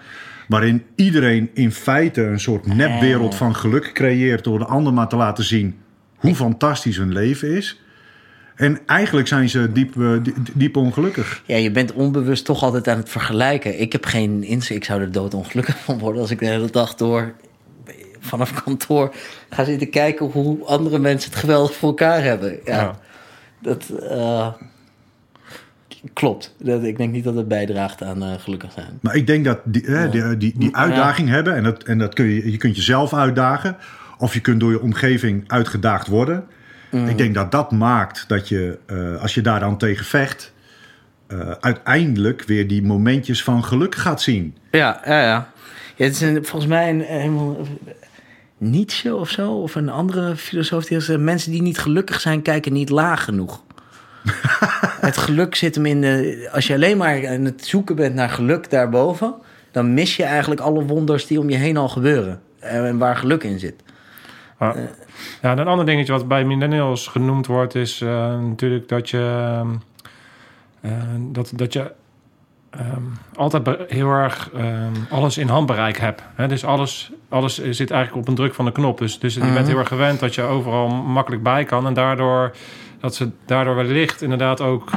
Waarin iedereen in feite een soort nepwereld van geluk creëert. door de ander maar te laten zien hoe fantastisch hun leven is. En eigenlijk zijn ze diep, eh, diep, diep ongelukkig. Ja, je bent onbewust toch altijd aan het vergelijken. Ik heb geen inzicht. Ik zou er doodongelukkig van worden als ik de hele dag door vanaf kantoor ga zitten kijken hoe andere mensen het geweldig voor elkaar hebben. Ja, Ja. dat eh, klopt. Dat, ik denk niet dat het bijdraagt aan eh, gelukkig zijn. Maar ik denk dat die, hè, die, die, die Ja. uitdaging hebben, en, dat, en dat kun je, je kunt jezelf uitdagen, of je kunt door je omgeving uitgedaagd worden. Mm. Ik denk dat dat maakt dat je, eh, als je daar dan tegen vecht, eh, uiteindelijk weer die momentjes van geluk gaat zien. Ja, ja, ja. ja het is een, volgens mij een, helemaal Nietzsche of zo, of een andere filosoof die zegt: mensen die niet gelukkig zijn, kijken niet laag genoeg. <laughs> het geluk zit hem in de. Als je alleen maar aan het zoeken bent naar geluk daarboven, dan mis je eigenlijk alle wonders die om je heen al gebeuren. en waar geluk in zit. Ja. Ja, en een ander dingetje wat bij millennials genoemd wordt, is eh, natuurlijk dat je, ehm, eh, dat, dat je ehm, altijd heel erg ehm, alles in handbereik hebt. Hè? Dus alles, alles zit eigenlijk op een druk van de knop. Dus, dus je bent heel erg gewend dat je overal makkelijk bij kan. En daardoor dat ze daardoor wellicht inderdaad ook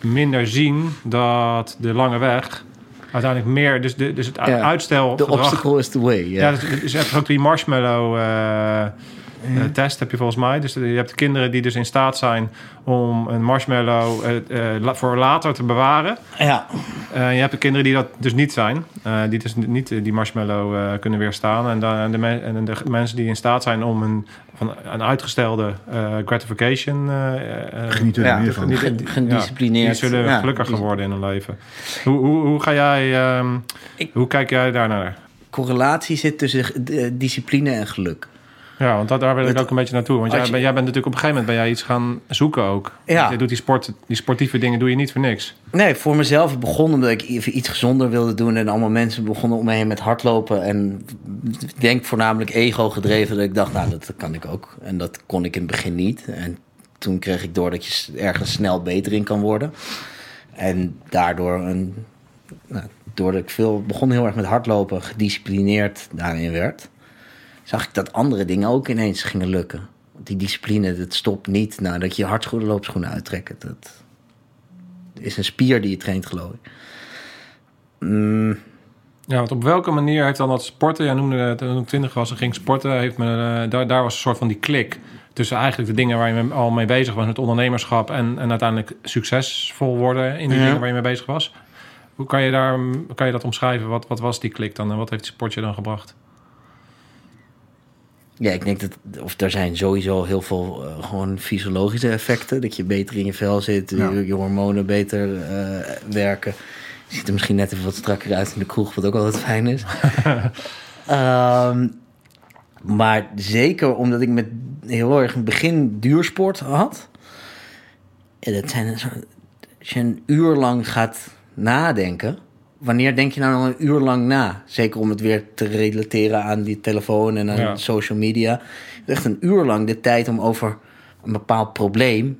minder zien dat de lange weg uiteindelijk meer. Dus, de, dus het Ja. uitstel. De obstacle is the way. Ja, Ja. dus, dus je hebt ook die marshmallow eh, eh, test heb je volgens mij. Dus je hebt de kinderen die dus in staat zijn om een marshmallow eh, eh, la- voor later te bewaren. ja. Eh, je hebt de kinderen die dat dus niet zijn. eh, die dus niet eh, die marshmallow eh, kunnen weerstaan. En, dan, en, de me- en de mensen die in staat zijn om een, van een uitgestelde eh, gratification... eh, eh, Genieten Ja, meer van. die- Ge- die- gedisciplineerd. Die zullen Ja, gelukkiger worden in hun leven. Hoe, hoe, hoe ga jij... Ik- hoe kijk jij daarnaar? Correlatie zit tussen eh, discipline en geluk. Ja, want dat, daar wil ik ook een beetje naartoe. Want jij, je- bent natuurlijk op een gegeven moment ben jij iets gaan zoeken ook. Ja. Je doet die, sport, die sportieve dingen doe je niet voor niks. Nee, voor mezelf begon omdat ik even iets gezonder wilde doen. En allemaal mensen begonnen om me heen met hardlopen. En ik denk voornamelijk ego gedreven. Dat ik dacht, nou, dat kan ik ook. En dat kon ik in het begin niet. En toen kreeg ik door dat je ergens snel beter in kan worden. En daardoor, een, nou, doordat ik veel begon heel erg met hardlopen, gedisciplineerd daarin werd, zag ik dat andere dingen ook ineens gingen lukken. Die discipline, dat stopt niet nadat je je hardschoenen loopschoenen uittrekken. Dat is een spier die je traint, geloof ik. Mm, Ja, want op welke manier heeft dan dat sporten... Jij noemde het toen ik twintig was en ging sporten... Heeft me, eh, daar, daar was een soort van die klik... tussen eigenlijk de dingen waar je al mee bezig was... met ondernemerschap en, en uiteindelijk succesvol worden... in die Ja. dingen waar je mee bezig was. Hoe kan je, daar, kan je dat omschrijven? Wat, wat was die klik dan en wat heeft sport je dan gebracht? Ja, ik denk dat, of er zijn sowieso heel veel eh, gewoon fysiologische effecten. Dat je beter in je vel zit, Ja. je, je hormonen beter eh, werken. Je ziet er misschien net even wat strakker uit in de kroeg, wat ook altijd fijn is. <laughs> Ehm, maar zeker omdat ik met heel erg in het begin duursport had. Ja, dat zijn als je een uur lang gaat nadenken. Wanneer denk je nou nog een uur lang na? Zeker om het weer te relateren aan die telefoon en aan Ja. social media. Echt een uur lang de tijd om over een bepaald probleem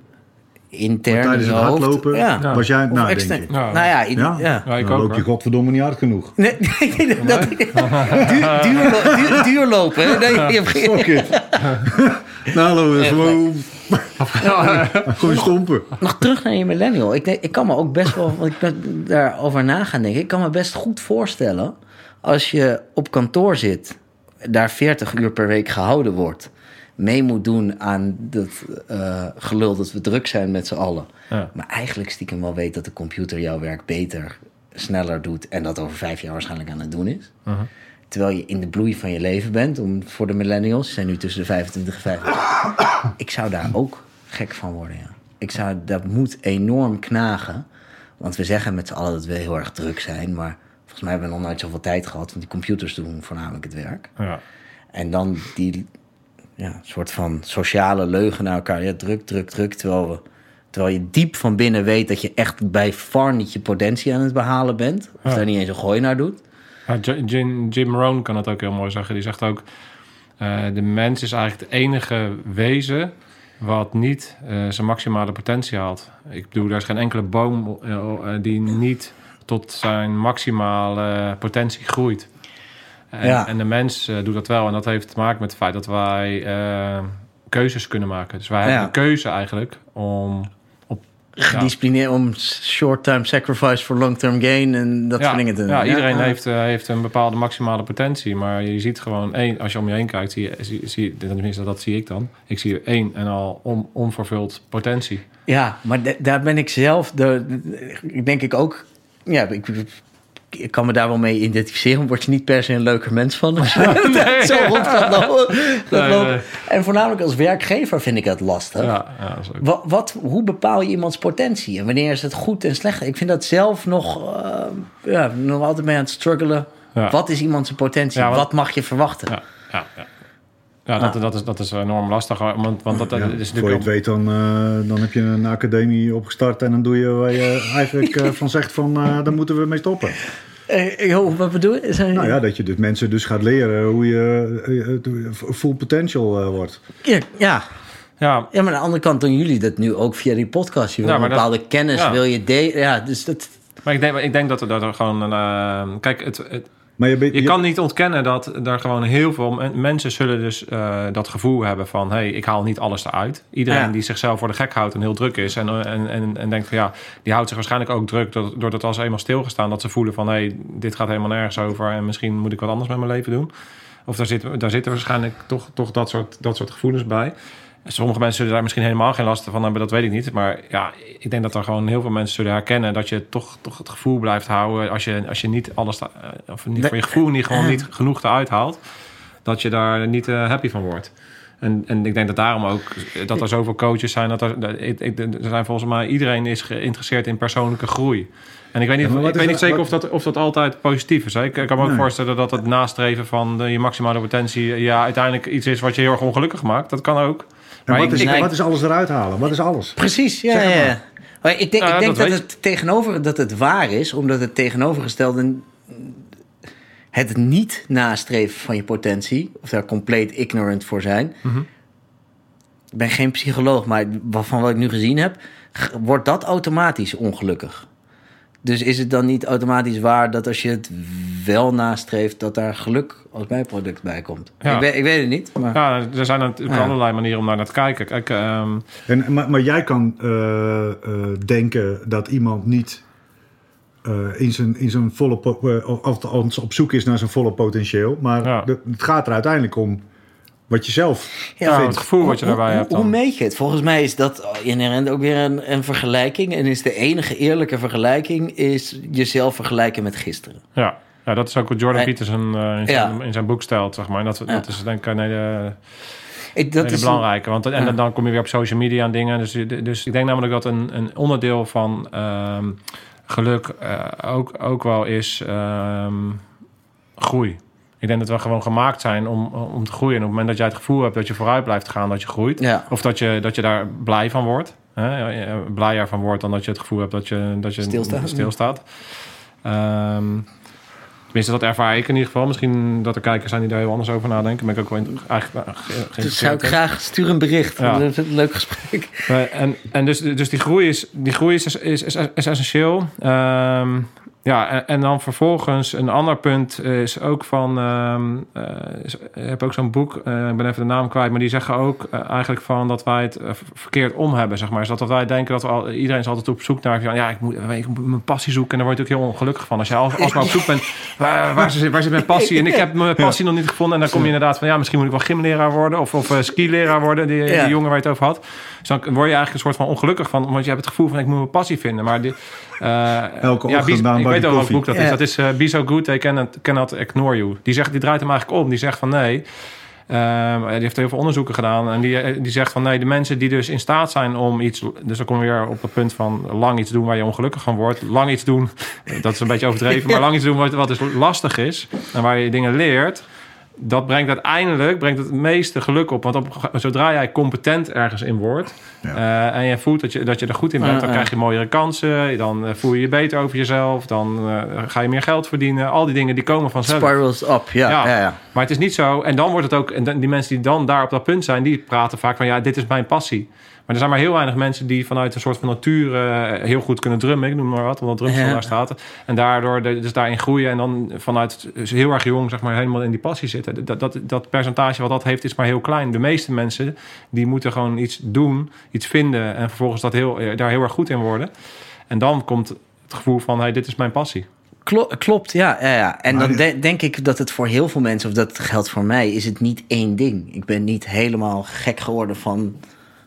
intern Maar tijdens het hoofd- hardlopen ja. was jij aan het nadenken. Nou ja, Ja? ja. Ja, ik Dan ook. loop je hoor. godverdomme niet hard genoeg. Nee, <laughs> nee, dat, dat, duur, hè? Nee, je hebt- Fuck it. <laughs> nou, we gewoon, gewoon stompen. Nog terug naar je millennial. Ik, denk, ik kan me ook best wel, want ik ben daarover na gaan denken. Ik kan me best goed voorstellen als je op kantoor zit, daar 40 uur per week gehouden wordt, mee moet doen aan dat eh, gelul dat we druk zijn met z'n allen. Ja. Maar eigenlijk stiekem wel weet dat de computer jouw werk beter, sneller doet en dat over vijf jaar waarschijnlijk aan het doen is. Terwijl je in de bloei van je leven bent, om, voor de millennials, die zijn nu tussen de 25 en 25. ik zou daar ook gek van worden, ja. Ik zou, dat moet enorm knagen. Want we zeggen met z'n allen dat we heel erg druk zijn, maar volgens mij hebben we nog nooit zoveel tijd gehad, want die computers doen voornamelijk het werk. Ja. En dan die ja, soort van sociale leugen naar elkaar. Ja, druk, druk, druk. Terwijl, we, terwijl je diep van binnen weet dat je echt bij far niet je potentie aan het behalen bent. Of Ja. daar niet eens een gooi naar doet. Ja, Jim, Jim Rohn kan het ook heel mooi zeggen. Die zegt ook... eh, de mens is eigenlijk het enige wezen... wat niet eh, zijn maximale potentie haalt. Ik bedoel, er is geen enkele boom eh, die niet tot zijn maximale potentie groeit. En, Ja. en de mens doet dat wel. En dat heeft te maken met het feit dat wij keuzes kunnen maken. Dus wij hebben een keuze eigenlijk om... Gedisciplineerd om short-time sacrifice voor long-term gain en dat soort dingen te doen. ja, iedereen Ja. Heeft, eh, heeft een bepaalde maximale potentie. Maar je ziet gewoon één, als je om je heen kijkt, zie je, zie, zie, tenminste dat zie ik dan. Ik zie één en al on, onvervuld potentie. Ja, maar da- daar ben ik zelf, de, ik denk ik ook, ja, ik, ik kan me daar wel mee identificeren. Word je niet per se een leuker mens van als <laughs> je Nee. zo rond gaat lopen. Nee, nee. En voornamelijk als werkgever vind ik het lastig. Ja, ja, dat Wat, wat, hoe bepaal je iemands potentie? En wanneer is het goed en slecht? Ik vind dat zelf nog, eh, ja, nog altijd mee aan het struggelen. Ja. Wat is iemands potentie? Wat mag je verwachten? ja, ja, ja. Ja, dat, dat, is, dat is enorm lastig. Want, want dat, dat Ja, is voor je natuurlijk... het weet, dan, eh, dan heb je een academie opgestart en dan doe je waar je eigenlijk <laughs> eh, van zegt van, eh daar moeten we mee stoppen. Eh, joh, wat bedoel je? Zijn- Nou ja, dat je dus mensen dus gaat leren hoe je eh, eh, full potential eh, wordt. ja, ja. Ja, Ja, maar aan de andere kant doen jullie dat nu ook via die podcast. Je wil Ja, een dat- bepaalde kennis, ja. wil je delen. Ja, dus dat... maar ik denk, ik denk dat er, dat er gewoon... een, eh, kijk, het, het, Maar je, bent- je kan niet ontkennen dat er gewoon heel veel men- mensen zullen dus eh, dat gevoel hebben van... hé, hey, ik haal niet alles eruit. Iedereen Ja. die zichzelf voor de gek houdt en heel druk is... en, en, en, en denkt van ja, die houdt zich waarschijnlijk ook druk... doordat doordat als ze eenmaal stilgestaan dat ze voelen van... hé, hey, dit gaat helemaal nergens over... en misschien moet ik wat anders met mijn leven doen. Of daar zitten, daar zitten waarschijnlijk toch, toch dat, soort, dat soort gevoelens bij. Sommige mensen zullen daar misschien helemaal geen last van hebben, dat weet ik niet. Maar ja, ik denk dat er gewoon heel veel mensen zullen herkennen dat je toch, toch het gevoel blijft houden. Als je, als je niet alles, eh, of niet, voor je gevoel niet gewoon niet genoeg eruit haalt, dat je daar niet eh, happy van wordt. En, en ik denk dat daarom ook eh, dat er zoveel coaches zijn. Dat er, ik, ik, er zijn volgens mij iedereen is geïnteresseerd in persoonlijke groei. En ik weet niet, Ja, ik weet niet zeker wat- of dat, of dat altijd positief is. Hè? Ik, ik kan me ook Nee. voorstellen dat het nastreven van de, je maximale potentie... ja, uiteindelijk iets is wat je heel erg ongelukkig maakt. Dat kan ook. En Maar wat, ik- is, ik- wat is alles eruit halen? Wat is alles? Precies, ja. Zeg ja, maar. ja. Maar ik denk, ik denk dat het tegenover dat het waar is, omdat het tegenovergestelde het niet nastreven van je potentie, of daar compleet ignorant voor zijn. Mhm. Ik ben geen psycholoog, maar van wat ik nu gezien heb, wordt dat automatisch ongelukkig. Dus is het dan niet automatisch waar dat als je het wel nastreeft, dat daar geluk als bijproduct bij komt? Ja. Ik, weet, ik weet het niet, maar Ja, er zijn natuurlijk Ja. allerlei manieren om daar naar te kijken. Kijk, ehm, En, maar, maar jij kan eh, eh, denken dat iemand niet eh, in, zijn, in zijn volle po- of op zoek is naar zijn volle potentieel. Maar Ja. de- het gaat er uiteindelijk om wat je zelf ja, vindt. het gevoel wat je Hoe- daarbij hoe, hebt Hoe dan. meet je het? Volgens mij is dat inherent ook weer een, een vergelijking. En is de enige eerlijke vergelijking is jezelf vergelijken met gisteren. Ja. ja, dat is ook wat Jordan Nee. Peterson eh, in, Ja. zijn, in zijn boek stelt, zeg maar. En dat, Ja. dat is denk ik een hele, Ik, dat is belangrijke. Want en Ja. dan- dan kom je weer op social media en dingen. Dus, dus ik denk namelijk dat een, een onderdeel van ehm, geluk eh, ook, ook wel is ehm, groei. Ik denk dat we gewoon gemaakt zijn om, om te groeien. En op het moment dat jij het gevoel hebt dat je vooruit blijft gaan, dat je groeit. Ja. Of dat je, dat je daar blij van wordt. Hè? Blijer van wordt dan dat je het gevoel hebt dat je, dat je Stilstaat. stilstaat. Ehm, tenminste, dat ervaar ik in ieder geval. Misschien dat er kijkers zijn die daar heel anders over nadenken. Ben ik ook wel in, eigenlijk eh, Dus zou ik graag stuur een bericht. Ja. Dat is een leuk gesprek. Eh, en en dus, dus die groei is, die groei is, is, is, is essentieel. Ehm, ja, en, en dan vervolgens een ander punt is ook van... ehm eh, is- ik heb ook zo'n boek, eh, ik ben even de naam kwijt... maar die zeggen ook eh, eigenlijk van dat wij het verkeerd om hebben, zeg maar. Dus dat wij denken dat we al, iedereen is altijd op zoek naar... Van, ja, ik moet, ik moet mijn passie zoeken en daar word je natuurlijk heel ongelukkig van. Als je als, als maar op zoek bent, waar, waar, zit, waar zit mijn passie? En ik heb mijn passie nog niet gevonden. En dan kom je inderdaad van, ja, misschien moet ik wel gymleraar worden... of, of skileraar worden, die, Ja. die jongen waar je het over had. Dus dan word je eigenlijk een soort van ongelukkig van... want je hebt het gevoel van, ik moet mijn passie vinden. Maar die, Elke ochtend weet wel welk koffie. boek dat is. Dat is eh, Be So Good, They Cannot, cannot Ignore You. Die, zegt, die draait hem eigenlijk om. Die zegt van nee... Ehm, die heeft heel veel onderzoeken gedaan. En die, eh, die zegt van nee, de mensen die dus in staat zijn om iets. Dus dan kom je weer op het punt van lang iets doen waar je ongelukkig van wordt. Lang iets doen, <laughs> dat is een beetje overdreven. <laughs> Maar lang iets doen wat, wat dus lastig is. En waar je dingen leert. Dat brengt uiteindelijk brengt het meeste geluk op. Want op, zodra jij competent ergens in wordt. eh, en je voelt dat je, dat je er goed in bent. Dan krijg je mooiere kansen. Dan eh, voel je je beter over jezelf. Dan eh, ga je meer geld verdienen. Al die dingen die komen vanzelf. Spirals up, ja. ja. Ja. ja, Maar het is niet zo. En dan wordt het ook. En die mensen die dan daar op dat punt zijn, die praten vaak van ja, dit is mijn passie. Maar er zijn maar heel weinig mensen die vanuit een soort van natuur eh, heel goed kunnen drummen. Ik noem maar wat, omdat drumstel Ja. daar staat. En daardoor de- dus daarin groeien en dan vanuit heel erg jong zeg maar helemaal in die passie zitten. Dat, dat, dat percentage wat dat heeft is maar heel klein. De meeste mensen die moeten gewoon iets doen, iets vinden en vervolgens dat heel, eh, daar heel erg goed in worden. En dan komt het gevoel van hey, dit is mijn passie. Klo- klopt, ja. ja, ja. En dan de- denk ik dat het voor heel veel mensen, of dat geldt voor mij, is het niet één ding. Ik ben niet helemaal gek geworden van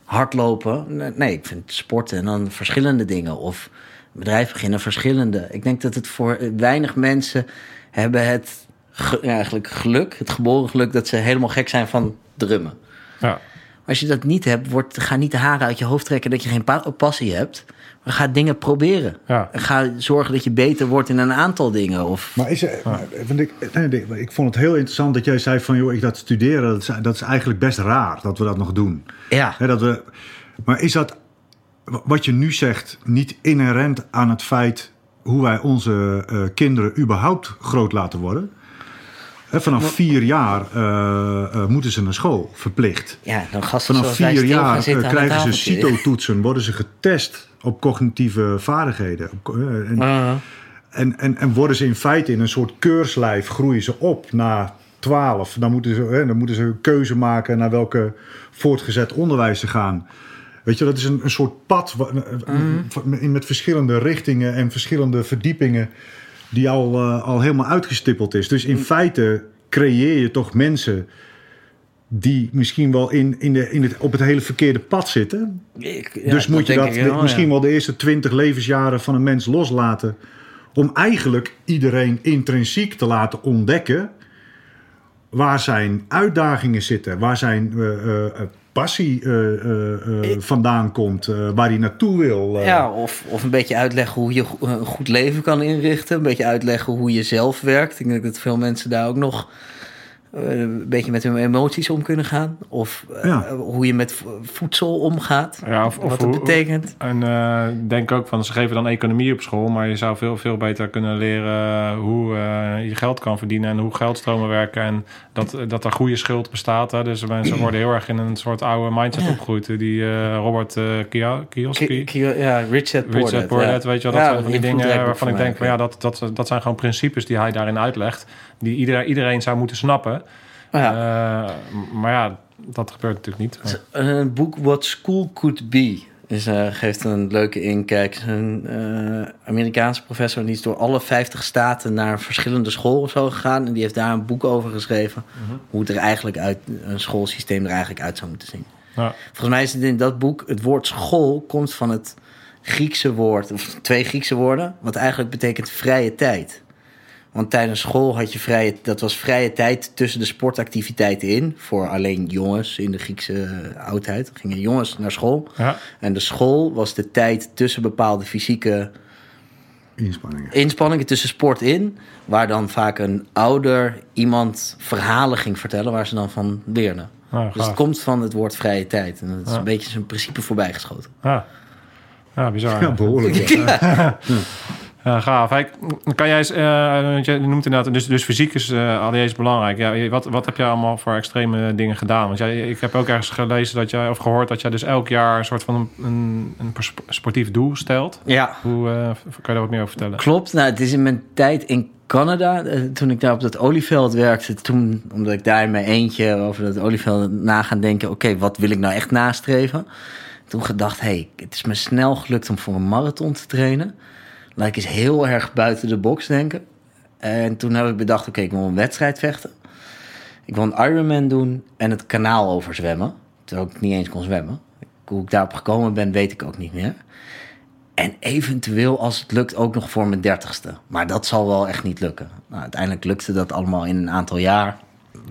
hardlopen. Nee, ik vind sporten en dan verschillende dingen. Of bedrijf beginnen, verschillende. Ik denk dat het voor weinig mensen hebben het eigenlijk geluk, het geboren geluk, dat ze helemaal gek zijn van drummen. Ja. Als je dat niet hebt, wordt, ga niet de haren uit je hoofd trekken dat je geen pa- passie hebt. Maar ga dingen proberen. Ja. Ga zorgen dat je beter wordt in een aantal dingen. Of, Maar is er, want ik, nee, ik vond het heel interessant dat jij zei van... joh, ik dat studeren, dat is, dat is eigenlijk best raar dat we dat nog doen. ja. Hè, dat we, maar is dat, wat je nu zegt, niet inherent aan het feit... hoe wij onze eh, kinderen überhaupt groot laten worden. Vanaf vier jaar eh, eh, moeten ze naar school, verplicht. Ja, dan gasten Vanaf vier jaar eh, krijgen ze. CITO-toetsen, worden ze getest op cognitieve vaardigheden. En, Ah. en, en, en worden ze in feite in een soort keurslijf, groeien ze op na 12. Dan moeten ze, hè, dan moeten ze een keuze maken naar welke voortgezet onderwijs ze gaan. Weet je, dat is een, een soort pad Mhm. met verschillende richtingen en verschillende verdiepingen, die al, eh, al helemaal uitgestippeld is. Dus in feite creëer je toch mensen die misschien wel in, in de, in het, op het hele verkeerde pad zitten. Ik- ja, dus moet je dat wel, misschien ja. wel de eerste twintig levensjaren van een mens loslaten. Om eigenlijk iedereen intrinsiek te laten ontdekken waar zijn uitdagingen zitten, waar zijn eh, eh, passie eh, eh, eh, vandaan komt, waar hij naartoe wil. Ja, of, of een beetje uitleggen hoe je een goed leven kan inrichten. Een beetje uitleggen hoe je zelf werkt. Ik denk dat veel mensen daar ook nog een beetje met hun emoties om kunnen gaan. Of eh, Ja. hoe je met vo- voedsel omgaat. Ja, of, of wat het hoe- betekent. En eh, ik denk ook van, ze geven dan economie op school, maar je zou veel, veel beter kunnen leren hoe eh, je geld kan verdienen en hoe geldstromen werken. En dat, dat er goede schuld bestaat. Hè. Dus mensen worden heel erg in een soort oude mindset Ja. opgegroeid. Die eh, Robert eh Kiyosaki. Ki- ki- Ja, Rich Dad Poor Rich Dad Dad, Poor ja. Dad, weet je wel, dat Ja, zijn van die dingen waarvan ik denk, van, ja, dat, dat, dat zijn gewoon principes die hij daarin uitlegt, die iedereen, iedereen zou moeten snappen. Ja. Eh, maar ja, dat gebeurt natuurlijk niet. Maar- Een boek What School Could Be is, eh, geeft een leuke inkijk. Een eh, Amerikaanse professor die is door alle 50 staten naar verschillende school of zo gegaan. En die heeft daar een boek over geschreven. Hoe het er eigenlijk uit, een schoolsysteem er eigenlijk uit zou moeten zien. Ja. Volgens mij is het in dat boek, het woord school komt van het Griekse woord, of twee Griekse woorden, wat eigenlijk betekent vrije tijd. Want tijdens school had je vrije, dat was vrije tijd tussen de sportactiviteiten in. Voor alleen jongens in de Griekse oudheid. Dan gingen jongens naar school. Ja. En de school was de tijd tussen bepaalde fysieke Inspanningen. inspanningen, tussen sport in. Waar dan vaak een ouder iemand verhalen ging vertellen waar ze dan van leerden. Ja, dus het komt van het woord vrije tijd. En dat is Ja. een beetje zijn principe voorbijgeschoten. Ja. Ja, bizar. Ja, behoorlijk. <laughs> Ja, gaaf. Hey, kan jij eens, eh, je noemt inderdaad, dus, dus fysiek is eh allereerst belangrijk. Ja, wat, wat heb jij allemaal voor extreme dingen gedaan? Want jij, ik heb ook ergens gelezen dat jij, of gehoord dat jij dus elk jaar een soort van een, een, een sp- sportief doel stelt. Ja, Hoe kan je daar wat meer over vertellen? klopt. Nou, het is in mijn tijd in Canada, toen ik daar op dat olieveld werkte, toen, omdat ik daar in mijn eentje over dat olieveld na gaan denken, oké, wat wil ik nou echt nastreven? Toen gedacht, hé, hey, het is me snel gelukt om voor een marathon te trainen. Laat ik eens heel erg buiten de box denken. En toen heb ik bedacht, oké, ik wil een wedstrijd vechten. Ik wil een Ironman doen en het kanaal overzwemmen. Terwijl ik niet eens kon zwemmen. Hoe ik daarop gekomen ben, weet ik ook niet meer. En eventueel, als het lukt, ook nog voor mijn dertigste. Maar dat zal wel echt niet lukken. Nou, uiteindelijk lukte dat allemaal in een aantal jaar.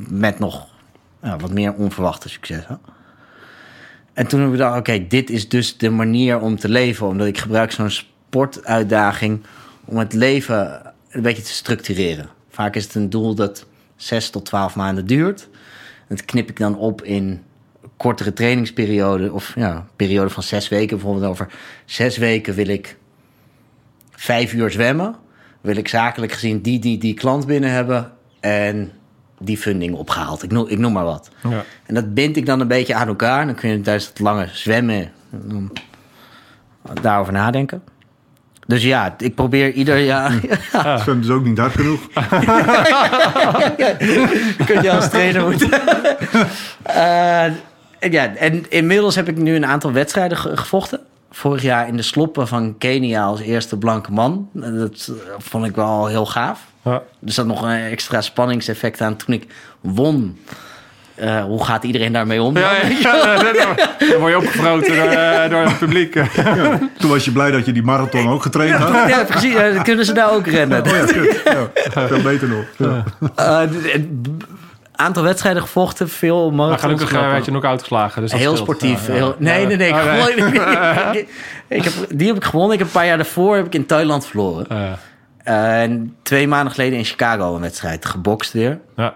Met nog wat meer onverwachte successen. En toen heb ik gedacht, oké, dit is dus de manier om te leven. Omdat ik gebruik zo'n sportuitdaging om het leven een beetje te structureren. Vaak is het een doel dat zes tot twaalf maanden duurt. Dat knip ik dan op in kortere trainingsperiode. Of ja, een periode van zes weken. Bijvoorbeeld over zes weken wil ik vijf uur zwemmen. Wil ik zakelijk gezien die, die, die klant binnen hebben. En die funding opgehaald. Ik noem, ik noem maar wat. Ja. En dat bind ik dan een beetje aan elkaar. Dan kun je tijdens het lange zwemmen daarover nadenken. Dus ja, ik probeer ieder jaar... <laughs> Zwemt dus ook niet hard genoeg. <laughs> kun je als trainer moeten. <laughs> Eh, en ja, en inmiddels heb ik nu een aantal wedstrijden ge- gevochten. Vorig jaar in de sloppen van Kenia als eerste blanke man. Dat eh, vond ik wel heel gaaf. Ja. Er zat nog een extra spanningseffect aan toen ik won. Eh, hoe gaat iedereen daarmee om? <laughs> Ja, ja, ja, dan word je opgefroten door, eh, door het publiek. Toen was je blij dat je die marathon ook getraind had. Ja, precies. Dan kunnen ze daar ook rennen. Oh ja, kut. Ja, veel beter nog. Eh, aantal wedstrijden gevochten, veel Maar gelukkig eh, werd je nog uitgeslagen. Dus dat heel sportief. Ja, ja. Heel, nee, nee, nee. Ik Oh, gewonnen- ik- <laughs> ik heb, die heb ik gewonnen. Ik heb een paar jaar daarvoor heb ik in Thailand verloren. Eh, En twee maanden geleden in Chicago een wedstrijd gebokst weer. Ja.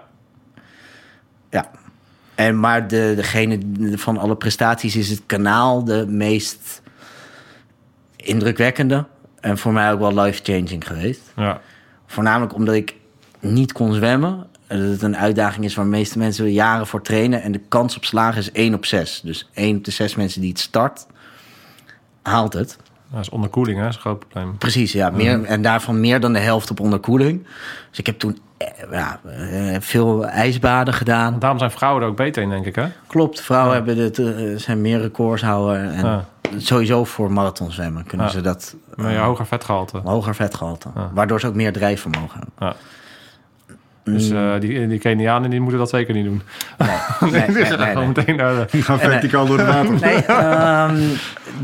En, maar de, degene van alle prestaties is het kanaal de meest indrukwekkende. En voor mij ook wel life-changing geweest. Ja. Voornamelijk omdat ik niet kon zwemmen. En Dat het een uitdaging is waar de meeste mensen jaren voor trainen. En de kans op slagen is 1 op 6. Dus 1 op de 6 mensen die het start, haalt het. Dat is onderkoeling, hè? Dat is een groot probleem. Precies, ja. Meer, En daarvan meer dan de helft op onderkoeling. Dus ik heb toen ja, eh, veel ijsbaden gedaan. Daarom zijn vrouwen er ook beter in, denk ik, hè? Klopt, vrouwen hebben het, eh, zijn meer recordshouder. En Ja. sowieso voor marathonzwemmen kunnen Ja. ze dat Met je hoger vetgehalte. hoger vetgehalte. Waardoor ze ook meer drijfvermogen hebben. Dus eh, die, die Kenianen die moeten dat zeker niet doen. Nee, <laughs> nee, Die nee, gaan nee, gewoon nee. meteen naar de... Die gaan verticaal door het water. <laughs> Nee, ehm,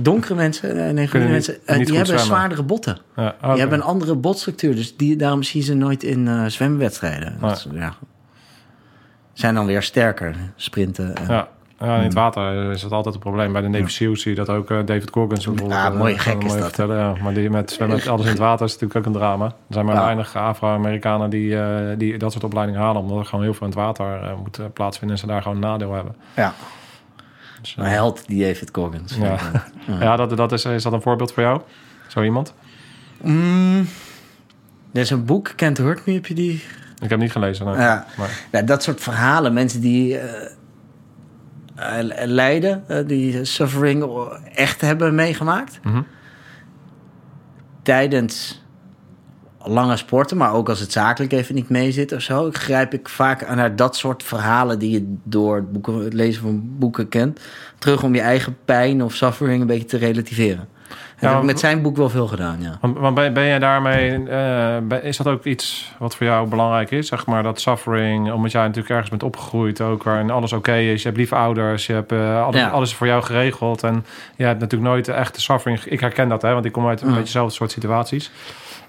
donkere mensen, eh, nee, groene mensen, eh, die hebben zwemmen. zwaardere botten. Ja, Die oké. hebben een andere botstructuur. Dus die, daarom zie je ze nooit in eh, zwemwedstrijden. Dat is, ja. Zijn dan weer sterker, sprinten. En, Ja. Ja, in het water is dat altijd een probleem. Bij de Navy SEALs zie je dat ook. eh, David Corkins bijvoorbeeld. Ja, eh, mooi kan gek is mooi dat. Vertellen, ja. Maar die met zwemmen alles in het water is natuurlijk ook een drama. Er zijn maar Ja. weinig Afro-Amerikanen die, eh, die dat soort opleidingen halen. Omdat er gewoon heel veel in het water eh, moet eh, plaatsvinden. En ze daar gewoon een nadeel hebben. ja. Dus, eh, Een held, die David Coggins. ja, <laughs> ja dat, dat is, is dat een voorbeeld voor jou? Zo iemand? Mm, er is een boek, Can't Hurt Me, heb je die? Ik heb niet gelezen. nee. Ja. Maar, Ja, dat soort verhalen, mensen die eh, eh, lijden, eh, die suffering echt hebben meegemaakt. Mhm. Tijdens lange sporten, maar ook als het zakelijk even niet mee zit of zo, grijp ik vaak naar dat soort verhalen die je door het, boeken, het lezen van boeken kent, terug om je eigen pijn of suffering een beetje te relativeren. Ja, heb ik met zijn boek wel veel gedaan, ja. Want, want ben, ben je daarmee, eh, is dat ook iets wat voor jou belangrijk is? Zeg maar dat suffering, omdat jij natuurlijk ergens bent opgegroeid ook, waarin alles oké is. Je hebt lieve ouders, je hebt eh, alles, Ja. alles is voor jou geregeld. En je hebt natuurlijk nooit de echte suffering. Ik herken dat, hè, want ik kom uit een beetje dezelfde soort situaties.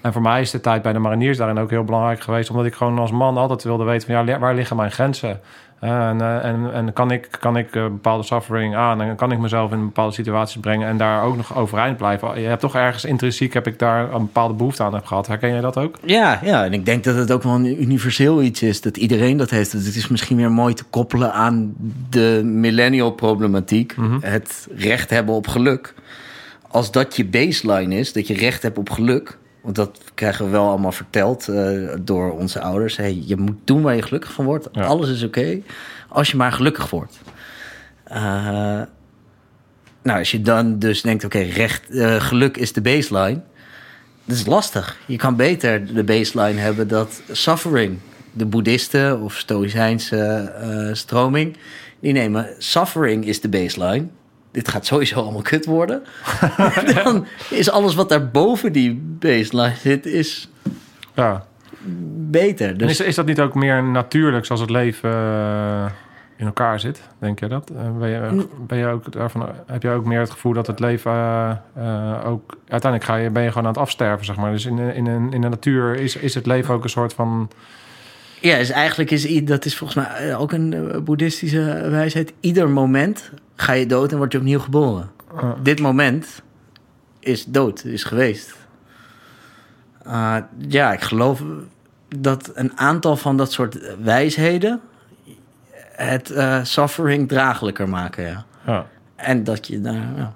En voor mij is de tijd bij de mariniers daarin ook heel belangrijk geweest, omdat ik gewoon als man altijd wilde weten van ja, waar liggen mijn grenzen? En, eh, en, en kan ik, kan ik eh, bepaalde suffering aan en kan ik mezelf in bepaalde situaties brengen en daar ook nog overeind blijven? Je hebt toch ergens intrinsiek, heb ik daar een bepaalde behoefte aan heb gehad. Herken jij dat ook? Ja, ja, en ik denk dat het ook wel een universeel iets is. Dat iedereen dat heeft. Het is misschien weer mooi te koppelen aan de millennial problematiek. Het recht hebben op geluk. Als dat je baseline is, dat je recht hebt op geluk. Want dat krijgen we wel allemaal verteld eh, door onze ouders. Hey, je moet doen waar je gelukkig van wordt. Ja. Alles is oké. als je maar gelukkig wordt. Eh, nou, als je dan dus denkt, oké, recht, eh, geluk is de baseline. Dat is lastig. Je kan beter de baseline hebben dat suffering. De boeddhisten of stoïcijnse stroming... die nemen suffering is de baseline. Dit gaat sowieso allemaal kut worden. <laughs> Dan is alles wat daarboven die baseline zit, is Ja. beter. Dus is, is dat niet ook meer natuurlijk zoals het leven eh, in elkaar zit? Denk je dat? Eh, ben, je, ben je ook daarvan, heb je ook meer het gevoel dat het leven eh, ook... Uiteindelijk ga je, ben je gewoon aan het afsterven, zeg maar. Dus in, de- in, in de natuur is, is het leven ook een soort van... ja, is eigenlijk is dat is volgens mij eh, ook een eh, boeddhistische wijsheid. Ieder moment ga je dood en word je opnieuw geboren. eh, Dit moment is dood, is geweest. Uh, ja, ik geloof dat een aantal van dat soort wijsheden het eh, suffering draaglijker maken. Ja. ja. En dat je daar ja,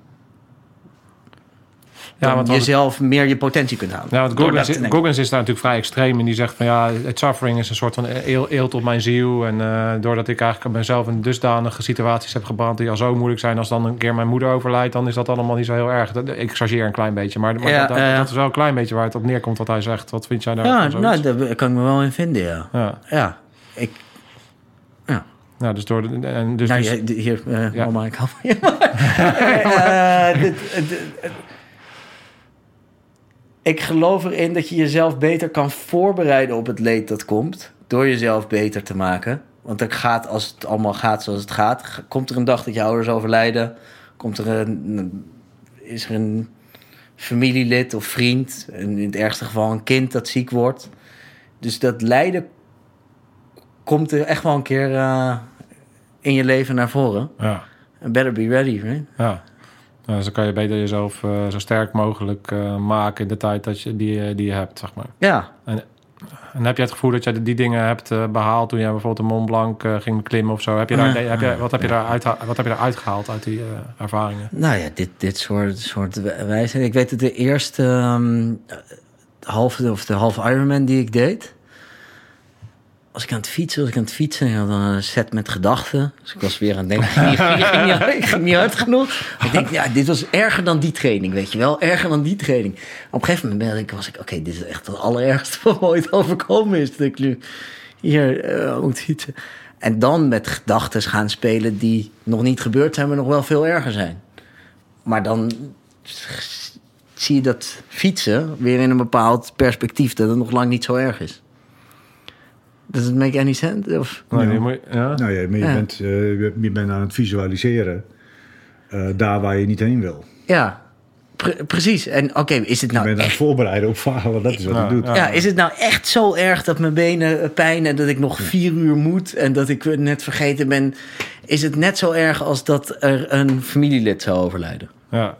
Ja, want jezelf meer je potentie kunt halen. Ja, want Goggins. Goggins is daar natuurlijk vrij extreem. En die zegt van ja, het suffering is een soort van eel, eelt op mijn ziel. En eh, doordat ik eigenlijk mezelf in dusdanige situaties heb gebrand... die al zo moeilijk zijn als dan een keer mijn moeder overlijdt... dan is dat allemaal niet zo heel erg. Dat- Ik chargeer een klein beetje. Maar, maar Ja, dat, is wel een klein beetje waar het op neerkomt wat hij zegt. Wat vind jij daar Ja, nou, daar kan ik me wel in vinden, ja. ja. Ja, ik... ja, dus door... De, en dus, nou, dus- je- hier, eh Ja. mama, ik hou van je. <laughs> Ik geloof erin dat je jezelf beter kan voorbereiden op het leed dat komt. Door jezelf beter te maken. Want het gaat, als het allemaal gaat zoals het gaat, komt er een dag dat je ouders overlijden. Komt er een, is er een familielid of vriend. En in het ergste geval een kind dat ziek wordt. Dus dat lijden komt er echt wel een keer eh, in je leven naar voren. ja, Better be ready, right? ja. Dus dan kan je beter jezelf eh, zo sterk mogelijk eh, maken... in de tijd dat je, die, je- die je hebt, zeg maar. Ja. En- En heb je het gevoel dat je die dingen hebt eh, behaald toen jij bijvoorbeeld de Mont Blanc eh, ging klimmen of zo? Heb je daar, heb je, wat, heb je daar uit, wat heb je daar uitgehaald uit die eh, ervaringen? Nou ja, dit, dit soort, soort wijsheid. Ik weet dat de eerste ehm, halve, of de halve Ironman die ik deed... Als ik aan het fietsen, was ik aan het fietsen, ik had een set met gedachten. Dus ik was weer aan het denken, ik ging niet, niet, hard- genoeg. Ik denk, ja, dit was erger dan die training, weet je wel. Erger dan die training. Op een gegeven moment was ik, oké, dit is echt het allerergste wat ooit overkomen is. Dat ik nu hier eh, moet fietsen. En dan met gedachten gaan spelen die nog niet gebeurd zijn, maar nog wel veel erger zijn. Maar dan zie je dat fietsen weer in een bepaald perspectief, dat het nog lang niet zo erg is. Does it make any sense? Of, Nee, je- ja? Nou ja, maar je, Ja. Bent, eh, je je bent aan het visualiseren eh, daar waar je niet heen wil. ja, pre- precies. En oké, is het Je nou aan het echt, voorbereiden op falen, dat is wat Ja, je doet. ja. ja, is het nou echt zo erg dat mijn benen eh, pijn en dat ik nog vier uur moet en dat ik net vergeten ben? Is het net zo erg als dat er een familielid zou overlijden? Ja.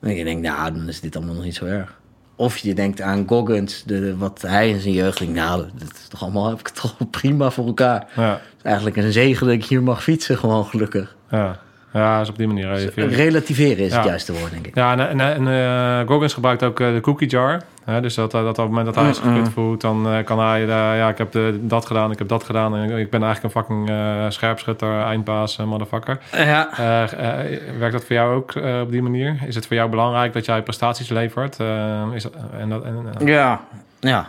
En je denkt, nou, dan is dit allemaal nog niet zo erg. Of je denkt aan Goggins, de, wat hij in zijn jeugd denkt, nou, dat is toch allemaal, heb ik het toch prima voor elkaar. Ja. Het is eigenlijk een zegen dat ik hier mag fietsen, gewoon gelukkig. Ja. Ja, is op die manier. relativeren. Relativeren is het juiste woord, denk ik. Ja, en, en, en eh, Goggins gebruikt ook eh, de cookie jar. Hè, dus dat, eh, dat op het moment dat hij is Mm, mm. gekut voelt, dan eh, kan hij... eh, ja, ik heb de, dat gedaan, ik heb dat gedaan. En ik ben eigenlijk een fucking eh, scherpschutter, eindbaas, eh, motherfucker. Ja. Eh, eh, werkt dat voor jou ook eh, op die manier? Is het voor jou belangrijk dat jij prestaties levert? Eh, is dat, en dat, en, eh, Ja, ja.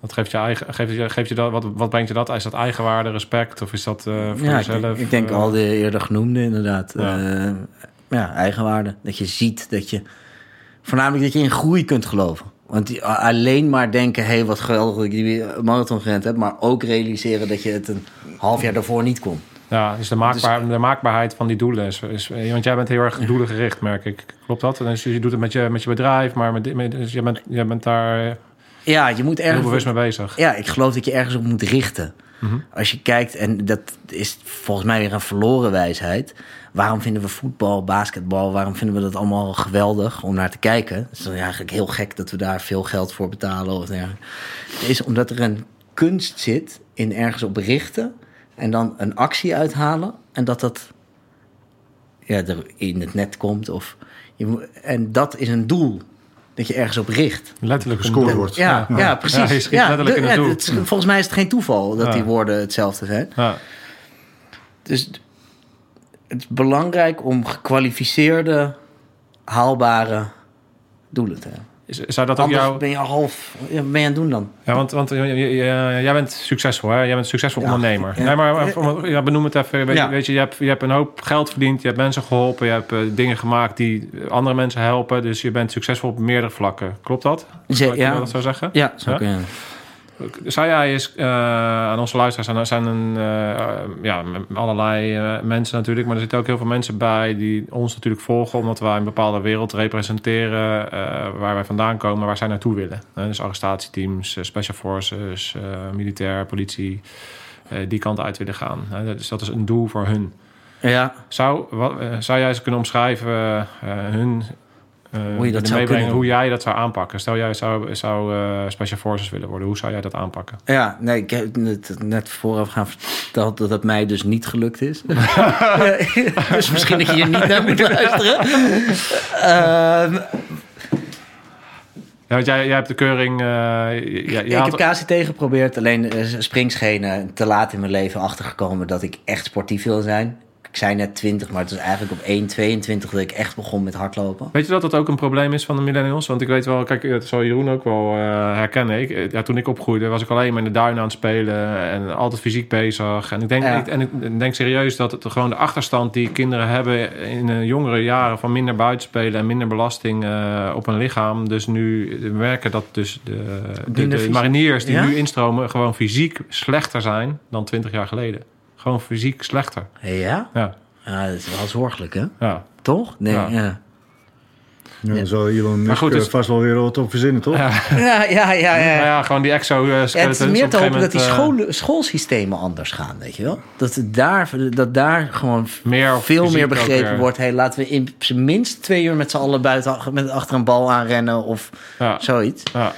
Dat geeft je eigen, geeft je, geeft je dat, wat, wat brengt je dat? Is dat eigenwaarde, respect of is dat eh, voor ja ik, jezelf? denk- ik denk eh, al de eerder genoemde, inderdaad. Ja. Ja. ja, eigenwaarde. Dat je ziet dat je... Voornamelijk dat je in groei kunt geloven. Want die, alleen maar denken, hé, hey, wat geweldig dat ik die marathon gerend heb. Maar ook realiseren dat je het een half jaar daarvoor niet kon. Ja, dus de, maakbaar, de maakbaarheid van die doelen is, is... Want jij bent heel erg doelengericht, merk ik. Klopt dat? Dus je doet het met je, met je bedrijf, maar met, met, dus je, bent, je bent daar Ja, je moet heel ergens... bewust mee bezig. Ja, ik geloof dat je ergens op moet richten. Mhm. Als je kijkt, en dat is volgens mij weer een verloren wijsheid. Waarom vinden we voetbal, basketbal, waarom vinden we dat allemaal geweldig om naar te kijken? Het is dan eigenlijk heel gek dat we daar veel geld voor betalen. Of. Het is omdat er een kunst zit in ergens op richten en dan een actie uithalen. En dat dat ja, er in het net komt. Of je, en dat is een doel dat je ergens op richt. Letterlijk Gescoord doel. wordt. Ja, ja. Ja, precies. je schiet letterlijk in het ja, doel. het is- volgens mij is het geen toeval dat Ja. die woorden hetzelfde zijn. Ja. Dus het is belangrijk om gekwalificeerde, haalbare doelen te hebben. Zou dat ook Anders jou... ben je al half... Ben je aan het doen dan? Ja, want, want je- je- jij bent succesvol, hè? Jij bent een succesvol Ja. ondernemer. Ja. Nee, maar ja, benoem het even. Weet, Ja. weet je, je hebt, je hebt een hoop geld verdiend, je hebt mensen geholpen, je hebt eh, dingen gemaakt die andere mensen helpen. Dus je bent succesvol op meerdere vlakken. Klopt dat? Ik ja. dat zo zeggen? Ja, zo. Zou jij eens aan onze luisteraars, zijn, zijn een, eh, ja, allerlei eh, mensen natuurlijk, maar er zitten ook heel veel mensen bij die ons natuurlijk volgen, omdat wij een bepaalde wereld representeren eh, waar wij vandaan komen, waar zij naartoe willen. Dus arrestatieteams, special forces, militair, politie, die kant uit willen gaan. Dus dat is een doel voor hun. Ja, Zou, wat, zou jij eens kunnen omschrijven hun Hoe je dat zou meebrengen, kunnen hoe jij dat zou aanpakken? Stel jij zou, zou eh, special forces willen worden, hoe zou jij dat aanpakken? ja, nee, ik heb net, net vooraf gaan verteld dat het mij dus niet gelukt is. <laughs> <laughs> dus misschien dat je hier niet naar moet luisteren. Ehm, Ja, want jij, jij hebt de keuring. eh, ik had- heb KCT geprobeerd, alleen eh, springschenen te laat in mijn leven achtergekomen dat ik echt sportief wil zijn. Ik zei net 20, maar het was eigenlijk op 1,22 dat ik echt begon met hardlopen. Weet je dat dat ook een probleem is van de millennials? Want ik weet wel, kijk, dat zal Jeroen ook wel eh, herkennen. Ik, eh, ja, toen ik opgroeide was ik alleen maar in de duinen aan het spelen en altijd fysiek bezig. En ik denk, Ja. ik, en ik denk serieus dat het gewoon de achterstand die kinderen hebben in jongere jaren van minder buitenspelen en minder belasting eh, op hun lichaam. Dus nu merken dat dus de, de, mariniers die Ja? nu instromen gewoon fysiek slechter zijn dan 20 jaar geleden. Gewoon fysiek slechter. Ja? Ja, Ja, dat is wel zorgelijk, hè? ja. Toch? Nee, Ja. ja. Ja, dan zal Elon Musk goed, eh, dus- vast wel weer wat op verzinnen, toch? Ja. <laughs> Ja, ja, ja. ja. Maar ja, gewoon die exo Ja, het is meer te hopen dat die school scholen, schoolsystemen anders gaan, weet je wel? Dat, daar, dat daar gewoon Meer veel meer begrepen wordt. Hey, laten we in zijn minst twee uur met z'n allen buiten met achter een bal aanrennen of Ja, zoiets. ja.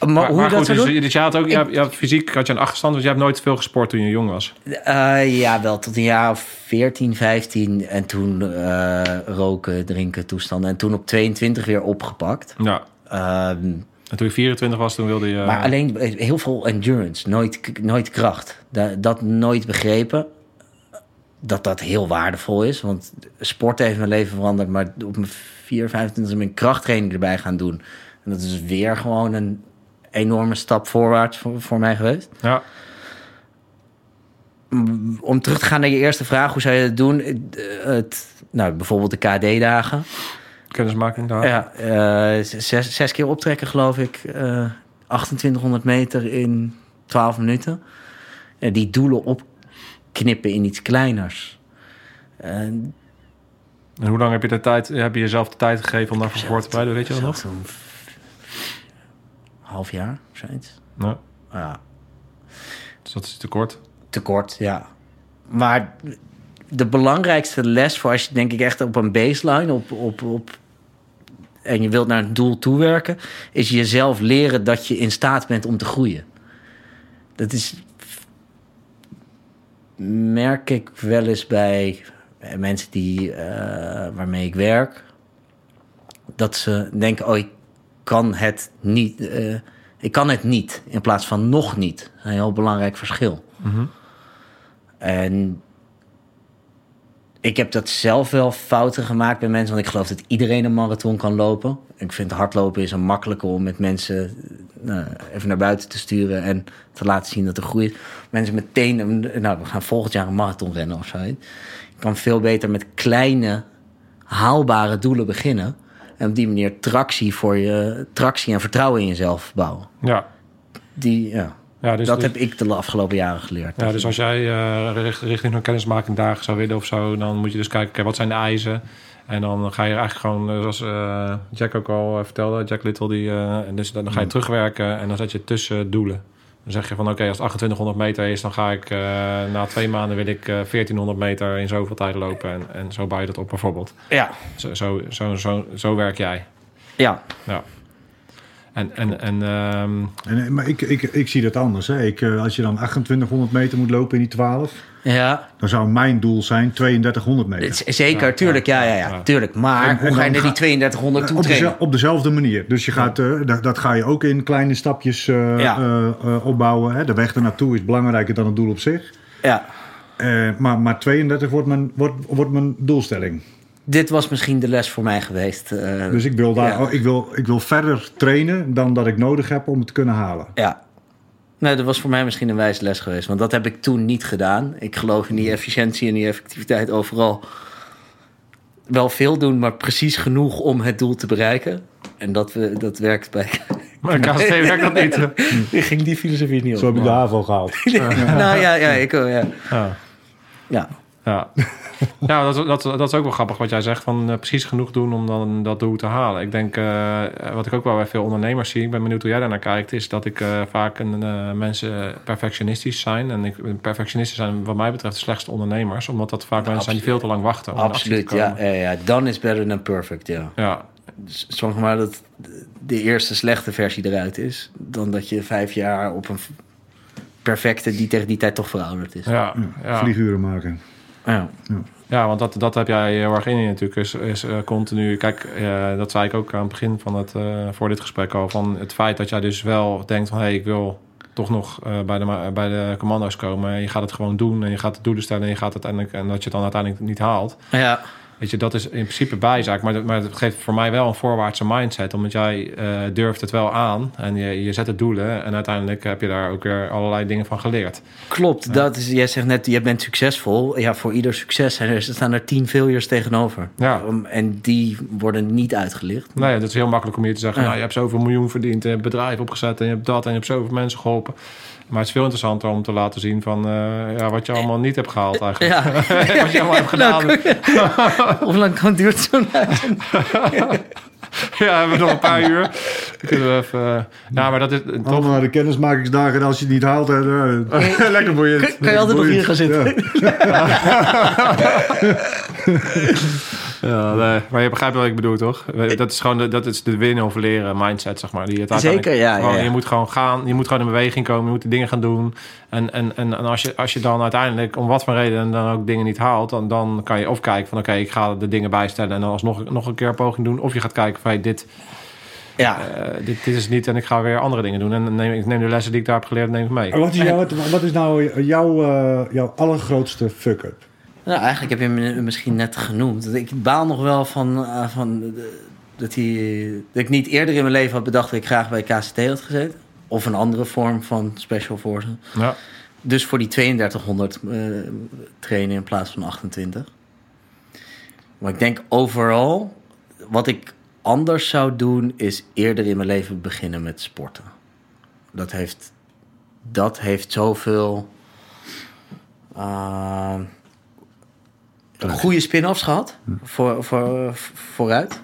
Maar, Maar, hoe maar dat goed, dus, doen? dus je had ook, je had, je had fysiek had je een achterstand, want je hebt nooit veel gesport toen je jong was. Eh, ja, wel tot een jaar of 14, 15. En toen eh, roken, drinken, toestanden. En toen op 22 weer opgepakt. Ja. Ehm, En toen je 24 was, toen wilde je... maar alleen heel veel endurance, nooit, nooit kracht. Da- dat nooit begrepen. Dat dat heel waardevol is. Want sport heeft mijn leven veranderd. Maar op mijn 4, 25 ben ik krachttraining erbij gaan doen. En dat is weer gewoon een enorme stap voorwaarts voor, voor mij geweest. Ja. Om terug te gaan naar je eerste vraag, hoe zou je het doen? Het, het, nou, bijvoorbeeld de KD-dagen. Kennismaking daar. Ja, eh, zes, zes keer optrekken, geloof ik. eh 2800 meter in 12 minuten. En die doelen opknippen in iets kleiners. En En hoe lang heb je de tijd, heb je jezelf de tijd gegeven om daarvoor voor te bereiden? Weet je dat nog? Half jaar, of zoiets. Ja. Ja, Dus dat is te kort. te kort, ja. Maar de belangrijkste les voor als je denk ik echt op een baseline, op, op, op en je wilt naar een doel toewerken, is jezelf leren dat je in staat bent om te groeien. Dat is merk ik wel eens bij mensen die, eh, waarmee ik werk, dat ze denken: oh, ik kan het niet, eh, ik kan het niet, in plaats van nog niet. Is een heel belangrijk verschil. En ik heb dat zelf wel fouten gemaakt bij mensen, want ik geloof dat iedereen een marathon kan lopen. Ik vind hardlopen is een makkelijker om met mensen nou, even naar buiten te sturen en te laten zien dat er groeit. Mensen meteen, een- nou, we gaan volgend jaar een marathon rennen of zo. Je kan veel beter met kleine, haalbare doelen beginnen. En op die manier tractie, voor je, tractie en vertrouwen in jezelf bouwen. Ja. Die, ja, ja dus, dat dus- heb ik de afgelopen jaren geleerd. Ja, dus als jij eh, richt- richting een kennismaking dagen zou willen of zo, dan moet je dus kijken, wat zijn de eisen? En dan ga je eigenlijk gewoon, eh, zoals eh, Jack ook al vertelde, Jack Little, die, en dus dan ga je terugwerken en dan zet je tussen doelen. Dan zeg je van, oké, als het 2800 meter is, dan ga ik eh, na twee maanden wil ik eh 1400 meter in zoveel tijd lopen. En, en zo bouw je dat op bijvoorbeeld. Ja, Zo, zo, zo, zo, zo werk jij. ja. Ja. En, en, en ehm, En, eh, maar ik, ik, ik zie dat anders. Hè. Ik, eh, als je dan 2800 meter moet lopen in die 12, ja. dan zou mijn doel zijn 3200 meter. Z- Zeker, tuurlijk, ja, ja, ja, ja. tuurlijk. Maar En- en hoe ga je naar die ga- 3200 toe op, op dezelfde manier. Dus je gaat, eh, dat, dat ga je ook in kleine stapjes eh, Ja. eh, eh, opbouwen. Hè. De weg ernaartoe is belangrijker dan het doel op zich. Ja, Eh, maar, maar 32 wordt mijn, wordt, wordt mijn doelstelling. Dit was misschien de les voor mij geweest. eh, Dus ik wil, daar, Ja. oh, ik, wil, ik wil verder trainen dan dat ik nodig heb om het te kunnen halen. Ja. Nee, dat was voor mij misschien een wijze les geweest. Want dat heb ik toen niet gedaan. Ik geloof in die efficiëntie en die effectiviteit overal. Wel veel doen, maar precies genoeg om het doel te bereiken. En dat, we, dat werkt bij... maar <laughs> KST werkt dat niet. Ik ging die filosofie niet op. Zo heb ik de HAVO gehaald. <laughs> nou ja, ja, ik, ook, ja. Ja. ja. Ja, <laughs> ja dat, dat, dat is ook wel grappig wat jij zegt. Van eh, precies genoeg doen om dan dat doel te halen. Ik denk, eh, wat ik ook wel bij veel ondernemers zie, ik ben benieuwd hoe jij daarnaar kijkt, is dat ik eh, vaak een, eh, mensen perfectionistisch zijn. En ik, perfectionisten zijn wat mij betreft de slechtste ondernemers. Omdat dat vaak mensen zijn die veel te lang wachten. Absoluut, ja, ja, ja. Done is better than perfect, ja. Ja, Dus Zorg maar dat de eerste slechte versie eruit is. Dan dat je vijf jaar op een perfecte die tegen die tijd toch verouderd is. ja, ja. Vlieguren maken. Ja. Ja, want dat, dat heb jij heel erg in je natuurlijk. Is, is eh, continu. Kijk, eh, dat zei ik ook aan het begin van het eh, voor dit gesprek al. Van het feit dat jij dus wel denkt van hé, hey, ik wil toch nog bij, de, bij de commando's komen. En je gaat het gewoon doen en je gaat het doelen stellen en je gaat het uiteindelijk en dat je het dan uiteindelijk niet haalt. ja. Weet je, dat is in principe bijzaak. Maar, dat- maar het geeft voor mij wel een voorwaartse mindset. Omdat jij eh, durft het wel aan en je, je zet het doelen. En uiteindelijk heb je daar ook weer allerlei dingen van geleerd. Klopt, dat is, jij zegt net, je bent succesvol. Ja, voor ieder succes zijn er, staan er tien failures tegenover. Ja. Um, en die worden niet uitgelicht. Nee, dat is heel makkelijk om je te zeggen. Ja. Nou, je hebt zoveel miljoen verdiend, en je hebt bedrijf opgezet en je hebt dat en je hebt zoveel mensen geholpen. Maar het is veel interessanter om te laten zien van eh, ja, wat je allemaal niet hebt gehaald eigenlijk. Ja. <laughs> wat je allemaal hebt <laughs> gedaan. Hoe <laughs> lang kan duurt zo'n uitzending? ja, we hebben nog een paar uur. Dan kunnen we even. eh, nou, maar dat is toch. Allemaal naar de kennismakingsdagen en als je het niet haalt, hè, lekker boeiend. Kan je altijd nog hier gaan zitten? Ja. Ja, nee, maar je begrijpt wat ik bedoel, toch? Dat is gewoon de, dat is de winnen of leren mindset, zeg maar. Die het Zeker, ja, gewoon- ja, ja. Je moet gewoon gaan, je moet gewoon in beweging komen, je moet de dingen gaan doen. En, en, en, en als, je, als je dan uiteindelijk, om wat voor reden, dan ook dingen niet haalt... dan, dan kan je of kijken van, oké, ik ga de dingen bijstellen... en dan alsnog nog een keer een poging doen. Of je gaat kijken van, hey, dit, Ja, eh, dit, dit is het niet en ik ga weer andere dingen doen. En dan neem, ik neem de lessen die ik daar heb geleerd, neem ik mee. Wat is, <laughs> jouw, wat is nou jouw, eh, jouw allergrootste fuck-up? Nou, eigenlijk heb je hem misschien net genoemd. Ik baal nog wel van, eh, van de- dat, hij, dat ik niet eerder in mijn leven had bedacht dat ik graag bij KCT had gezeten. Of een andere vorm van Special Forces. Ja, Dus voor die 3200 eh, trainen in plaats van 28. Maar ik denk overal, wat ik anders zou doen, is eerder in mijn leven beginnen met sporten. Dat heeft, dat heeft zoveel eh, goede spin-offs gehad voor, voor, vooruit.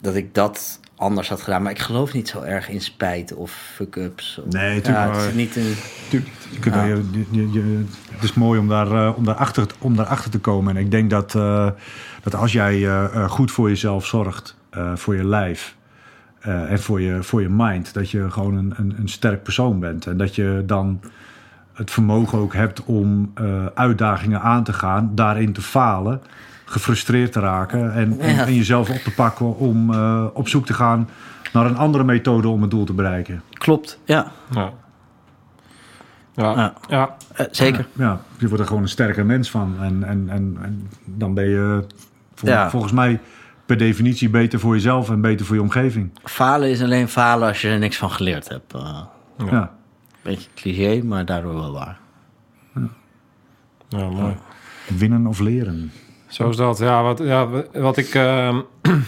Dat ik dat anders had gedaan. Maar ik geloof niet zo erg in spijt of fuck-ups. Nee, ja, tuurlijk. het is niet een... Tuurlijk, je kunt Ja. daar- je, je, je- het is mooi om, daar, eh, om, daarachter, om daarachter te komen. En ik denk dat, eh, dat als jij eh, goed voor jezelf zorgt, voor je lijf en voor je, voor je mind, dat je gewoon een, een, een sterk persoon bent. En dat je dan het vermogen ook hebt om eh, uitdagingen aan te gaan, daarin te falen, gefrustreerd te raken en, en, Ja. en jezelf op te pakken om eh, op zoek te gaan naar een andere methode om het doel te bereiken. Klopt, ja. ja. Ja, Ja. ja. Eh, zeker. Ja, je wordt er gewoon een sterker mens van. En, en, en, en dan ben je vol- Ja. volgens mij per definitie beter voor jezelf en beter voor je omgeving. Falen is alleen falen als je er niks van geleerd hebt. Ja. Beetje cliché, maar daardoor wel waar. ja mooi. Winnen of leren. Zo is dat. Ja, wat, ja, wat ik ehm, <clears throat>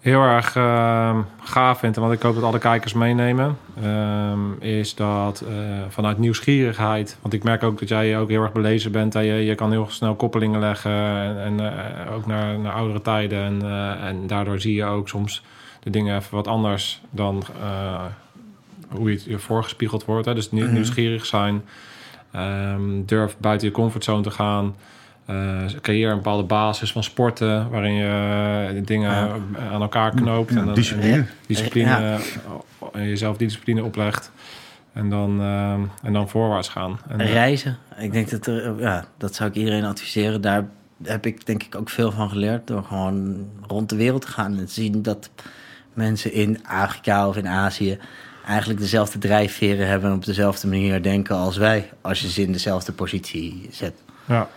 heel erg ehm, gaaf vind... en wat ik hoop dat alle kijkers meenemen... ehm, is dat eh, vanuit nieuwsgierigheid... want ik merk ook dat jij ook heel erg belezen bent... en je, je kan heel snel koppelingen leggen... en, en eh, ook naar, naar oudere tijden. En, eh, en daardoor zie je ook soms de dingen even wat anders... dan eh, hoe je je voorgespiegeld wordt. Hè? Dus nieuw- nieuwsgierig zijn... ehm, durf buiten je comfortzone te gaan... Eh, creëer een bepaalde basis van sporten waarin je eh, dingen Ja. aan elkaar knoopt. Ja, en dan- discipline. en discipline Ja. eh, en jezelf discipline oplegt. En dan, eh, en dan voorwaarts gaan. En, eh, Reizen. Ik denk dat er, ja, dat zou ik iedereen adviseren. Daar heb ik denk ik ook veel van geleerd. Door gewoon rond de wereld te gaan en te zien dat mensen in Afrika of in Azië eigenlijk dezelfde drijfveren hebben en op dezelfde manier denken als wij. Als je ze in dezelfde positie zet. ja,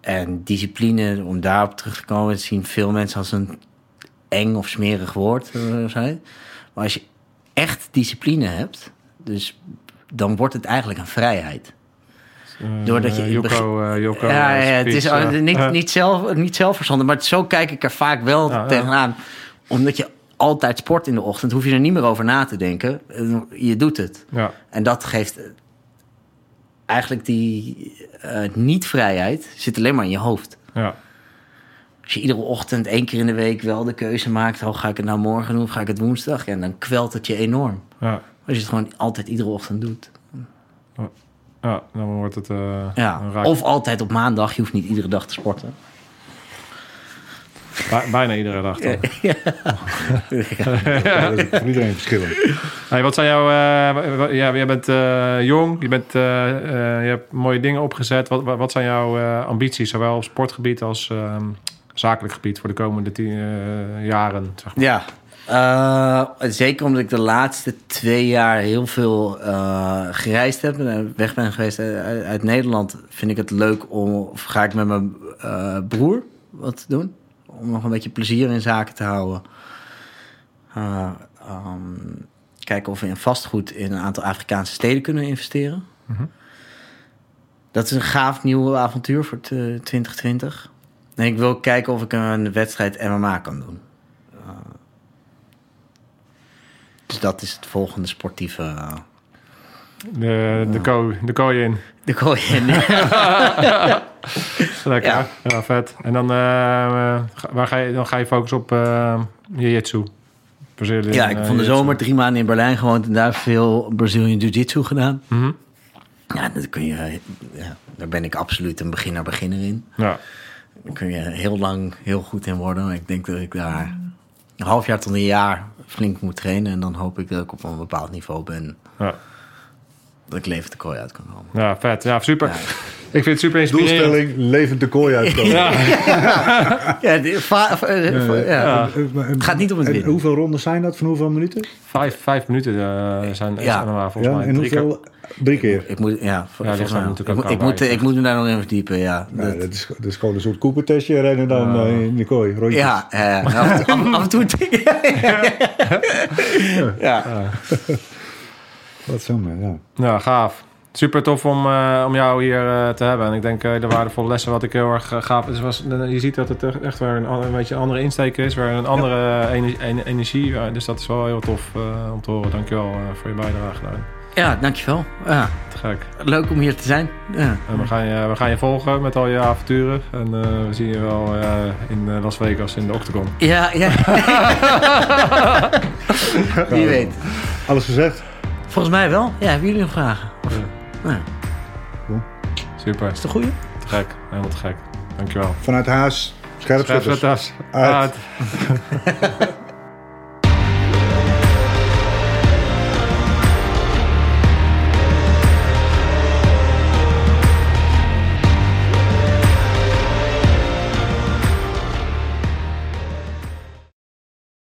En discipline, om daarop terug te komen, zien veel mensen als een eng of smerig woord. eh, zijn. Maar als je echt discipline hebt, dus dan wordt het eigenlijk een vrijheid. eh, Doordat je het Joko, eh, Joko ja, ja, het is niet, niet, zelf, niet zelfverzonnen, maar zo kijk ik er vaak wel tegenaan. Omdat je altijd sport in de ochtend, hoef je er niet meer over na te denken. Je doet het. Ja, En dat geeft eh, eigenlijk die eh, niet-vrijheid zit alleen maar in je hoofd. ja, Als je iedere ochtend één keer in de week wel de keuze maakt... oh, ga ik het nou morgen doen of ga ik het woensdag? En dan kwelt het je enorm. ja, Als je het gewoon altijd iedere ochtend doet. ja, dan wordt het... eh, Ja. Of altijd op maandag. Je hoeft niet iedere dag te sporten. Bij- bijna iedere dag dan. <laughs> Ja, dat is voor iedereen verschillend. Hey, wat zijn jouw... eh, wa- ja, jij bent eh, jong, je, bent, eh, eh, je hebt mooie dingen opgezet. Wat, wat, zijn jouw eh, ambities, zowel op sportgebied als ehm, zakelijk gebied... voor de komende tien, eh, jaren, zeg maar? Ja, eh, zeker omdat ik de laatste twee jaar heel veel eh, gereisd heb en weg ben geweest uit, uit Nederland, vind ik het leuk om, of ga ik met mijn eh, broer wat te doen, om nog een beetje plezier in zaken te houden. Eh, ehm, kijken of we in vastgoed in een aantal Afrikaanse steden kunnen investeren. Dat is een gaaf nieuw avontuur voor t- 2020. En ik wil kijken of ik een wedstrijd MMA kan doen. Dus dat is het volgende sportieve. eh, De, de, ko, de kooi in. De kooi in. <laughs> <laughs> Lekker. Ja. Ja. vet. En dan, eh, ga- waar ga je, dan ga je focussen op uh, jiu-jitsu. Brazilian, ja, ik heb eh, van de zomer drie maanden in Berlijn gewoond en daar veel Brazilian Jiu-Jitsu gedaan. Mhm. Ja, dat kun je, ja, daar ben ik absoluut een beginner-beginner in. Ja, Daar kun je heel lang heel goed in worden. Ik denk dat ik daar een half jaar tot een jaar flink moet trainen. En dan hoop ik dat ik op een bepaald niveau ben. Ja. Dat ik levend de kooi uit kan komen. Ja, vet. Ja, super. Ja. Ik vind het super inspirerend. Doelstelling, levend de kooi uitkomen. Ja, <laughs> Ja, die- va- va- eh, ja. Ja. Het gaat niet om het En winnen. hoeveel rondes zijn dat? Van hoeveel minuten? vijf, vijf minuten eh, zijn, Ja. er maar volgens Ja, mij. en Drie keer. hoeveel? Drie keer. Ik moet, ja, er natuurlijk ik, ook moet- ik, moet, ik moet me daar nog in verdiepen, ja. Nou, Dat- dat, is, dat is gewoon een soort koepertestje rennen dan eh, in de kooi. Rondjes. ja, eh, af, en toe- af, af en toe ik. <laughs> <laughs> ja. Wat ja. Ja, gaaf. Super tof om, eh, om jou hier eh, te hebben. En ik denk eh, de waardevolle lessen wat ik heel erg gaaf... Het was, je ziet dat het echt- weer een, een beetje een andere insteek is. Weer een andere ener- ener- energie. Dus dat is wel heel tof eh, om te horen. Dankjewel uh, voor je bijdrage daarin. ja, dankjewel. Ja, Te gek. leuk om hier te zijn. Ja. En we gaan, je, we gaan je volgen met al je avonturen. En eh, we zien je wel eh, in eh, Las Vegas in de Octagon. Ja, ja. <laughs> Wie weet. Alles gezegd? Volgens mij wel. Ja, hebben jullie nog vragen? Of, nou, Super. is het een goeie? Te gek. Helemaal te gek. Dankjewel. Vanuit. Scherpzetters. Uit. Uit. <laughs>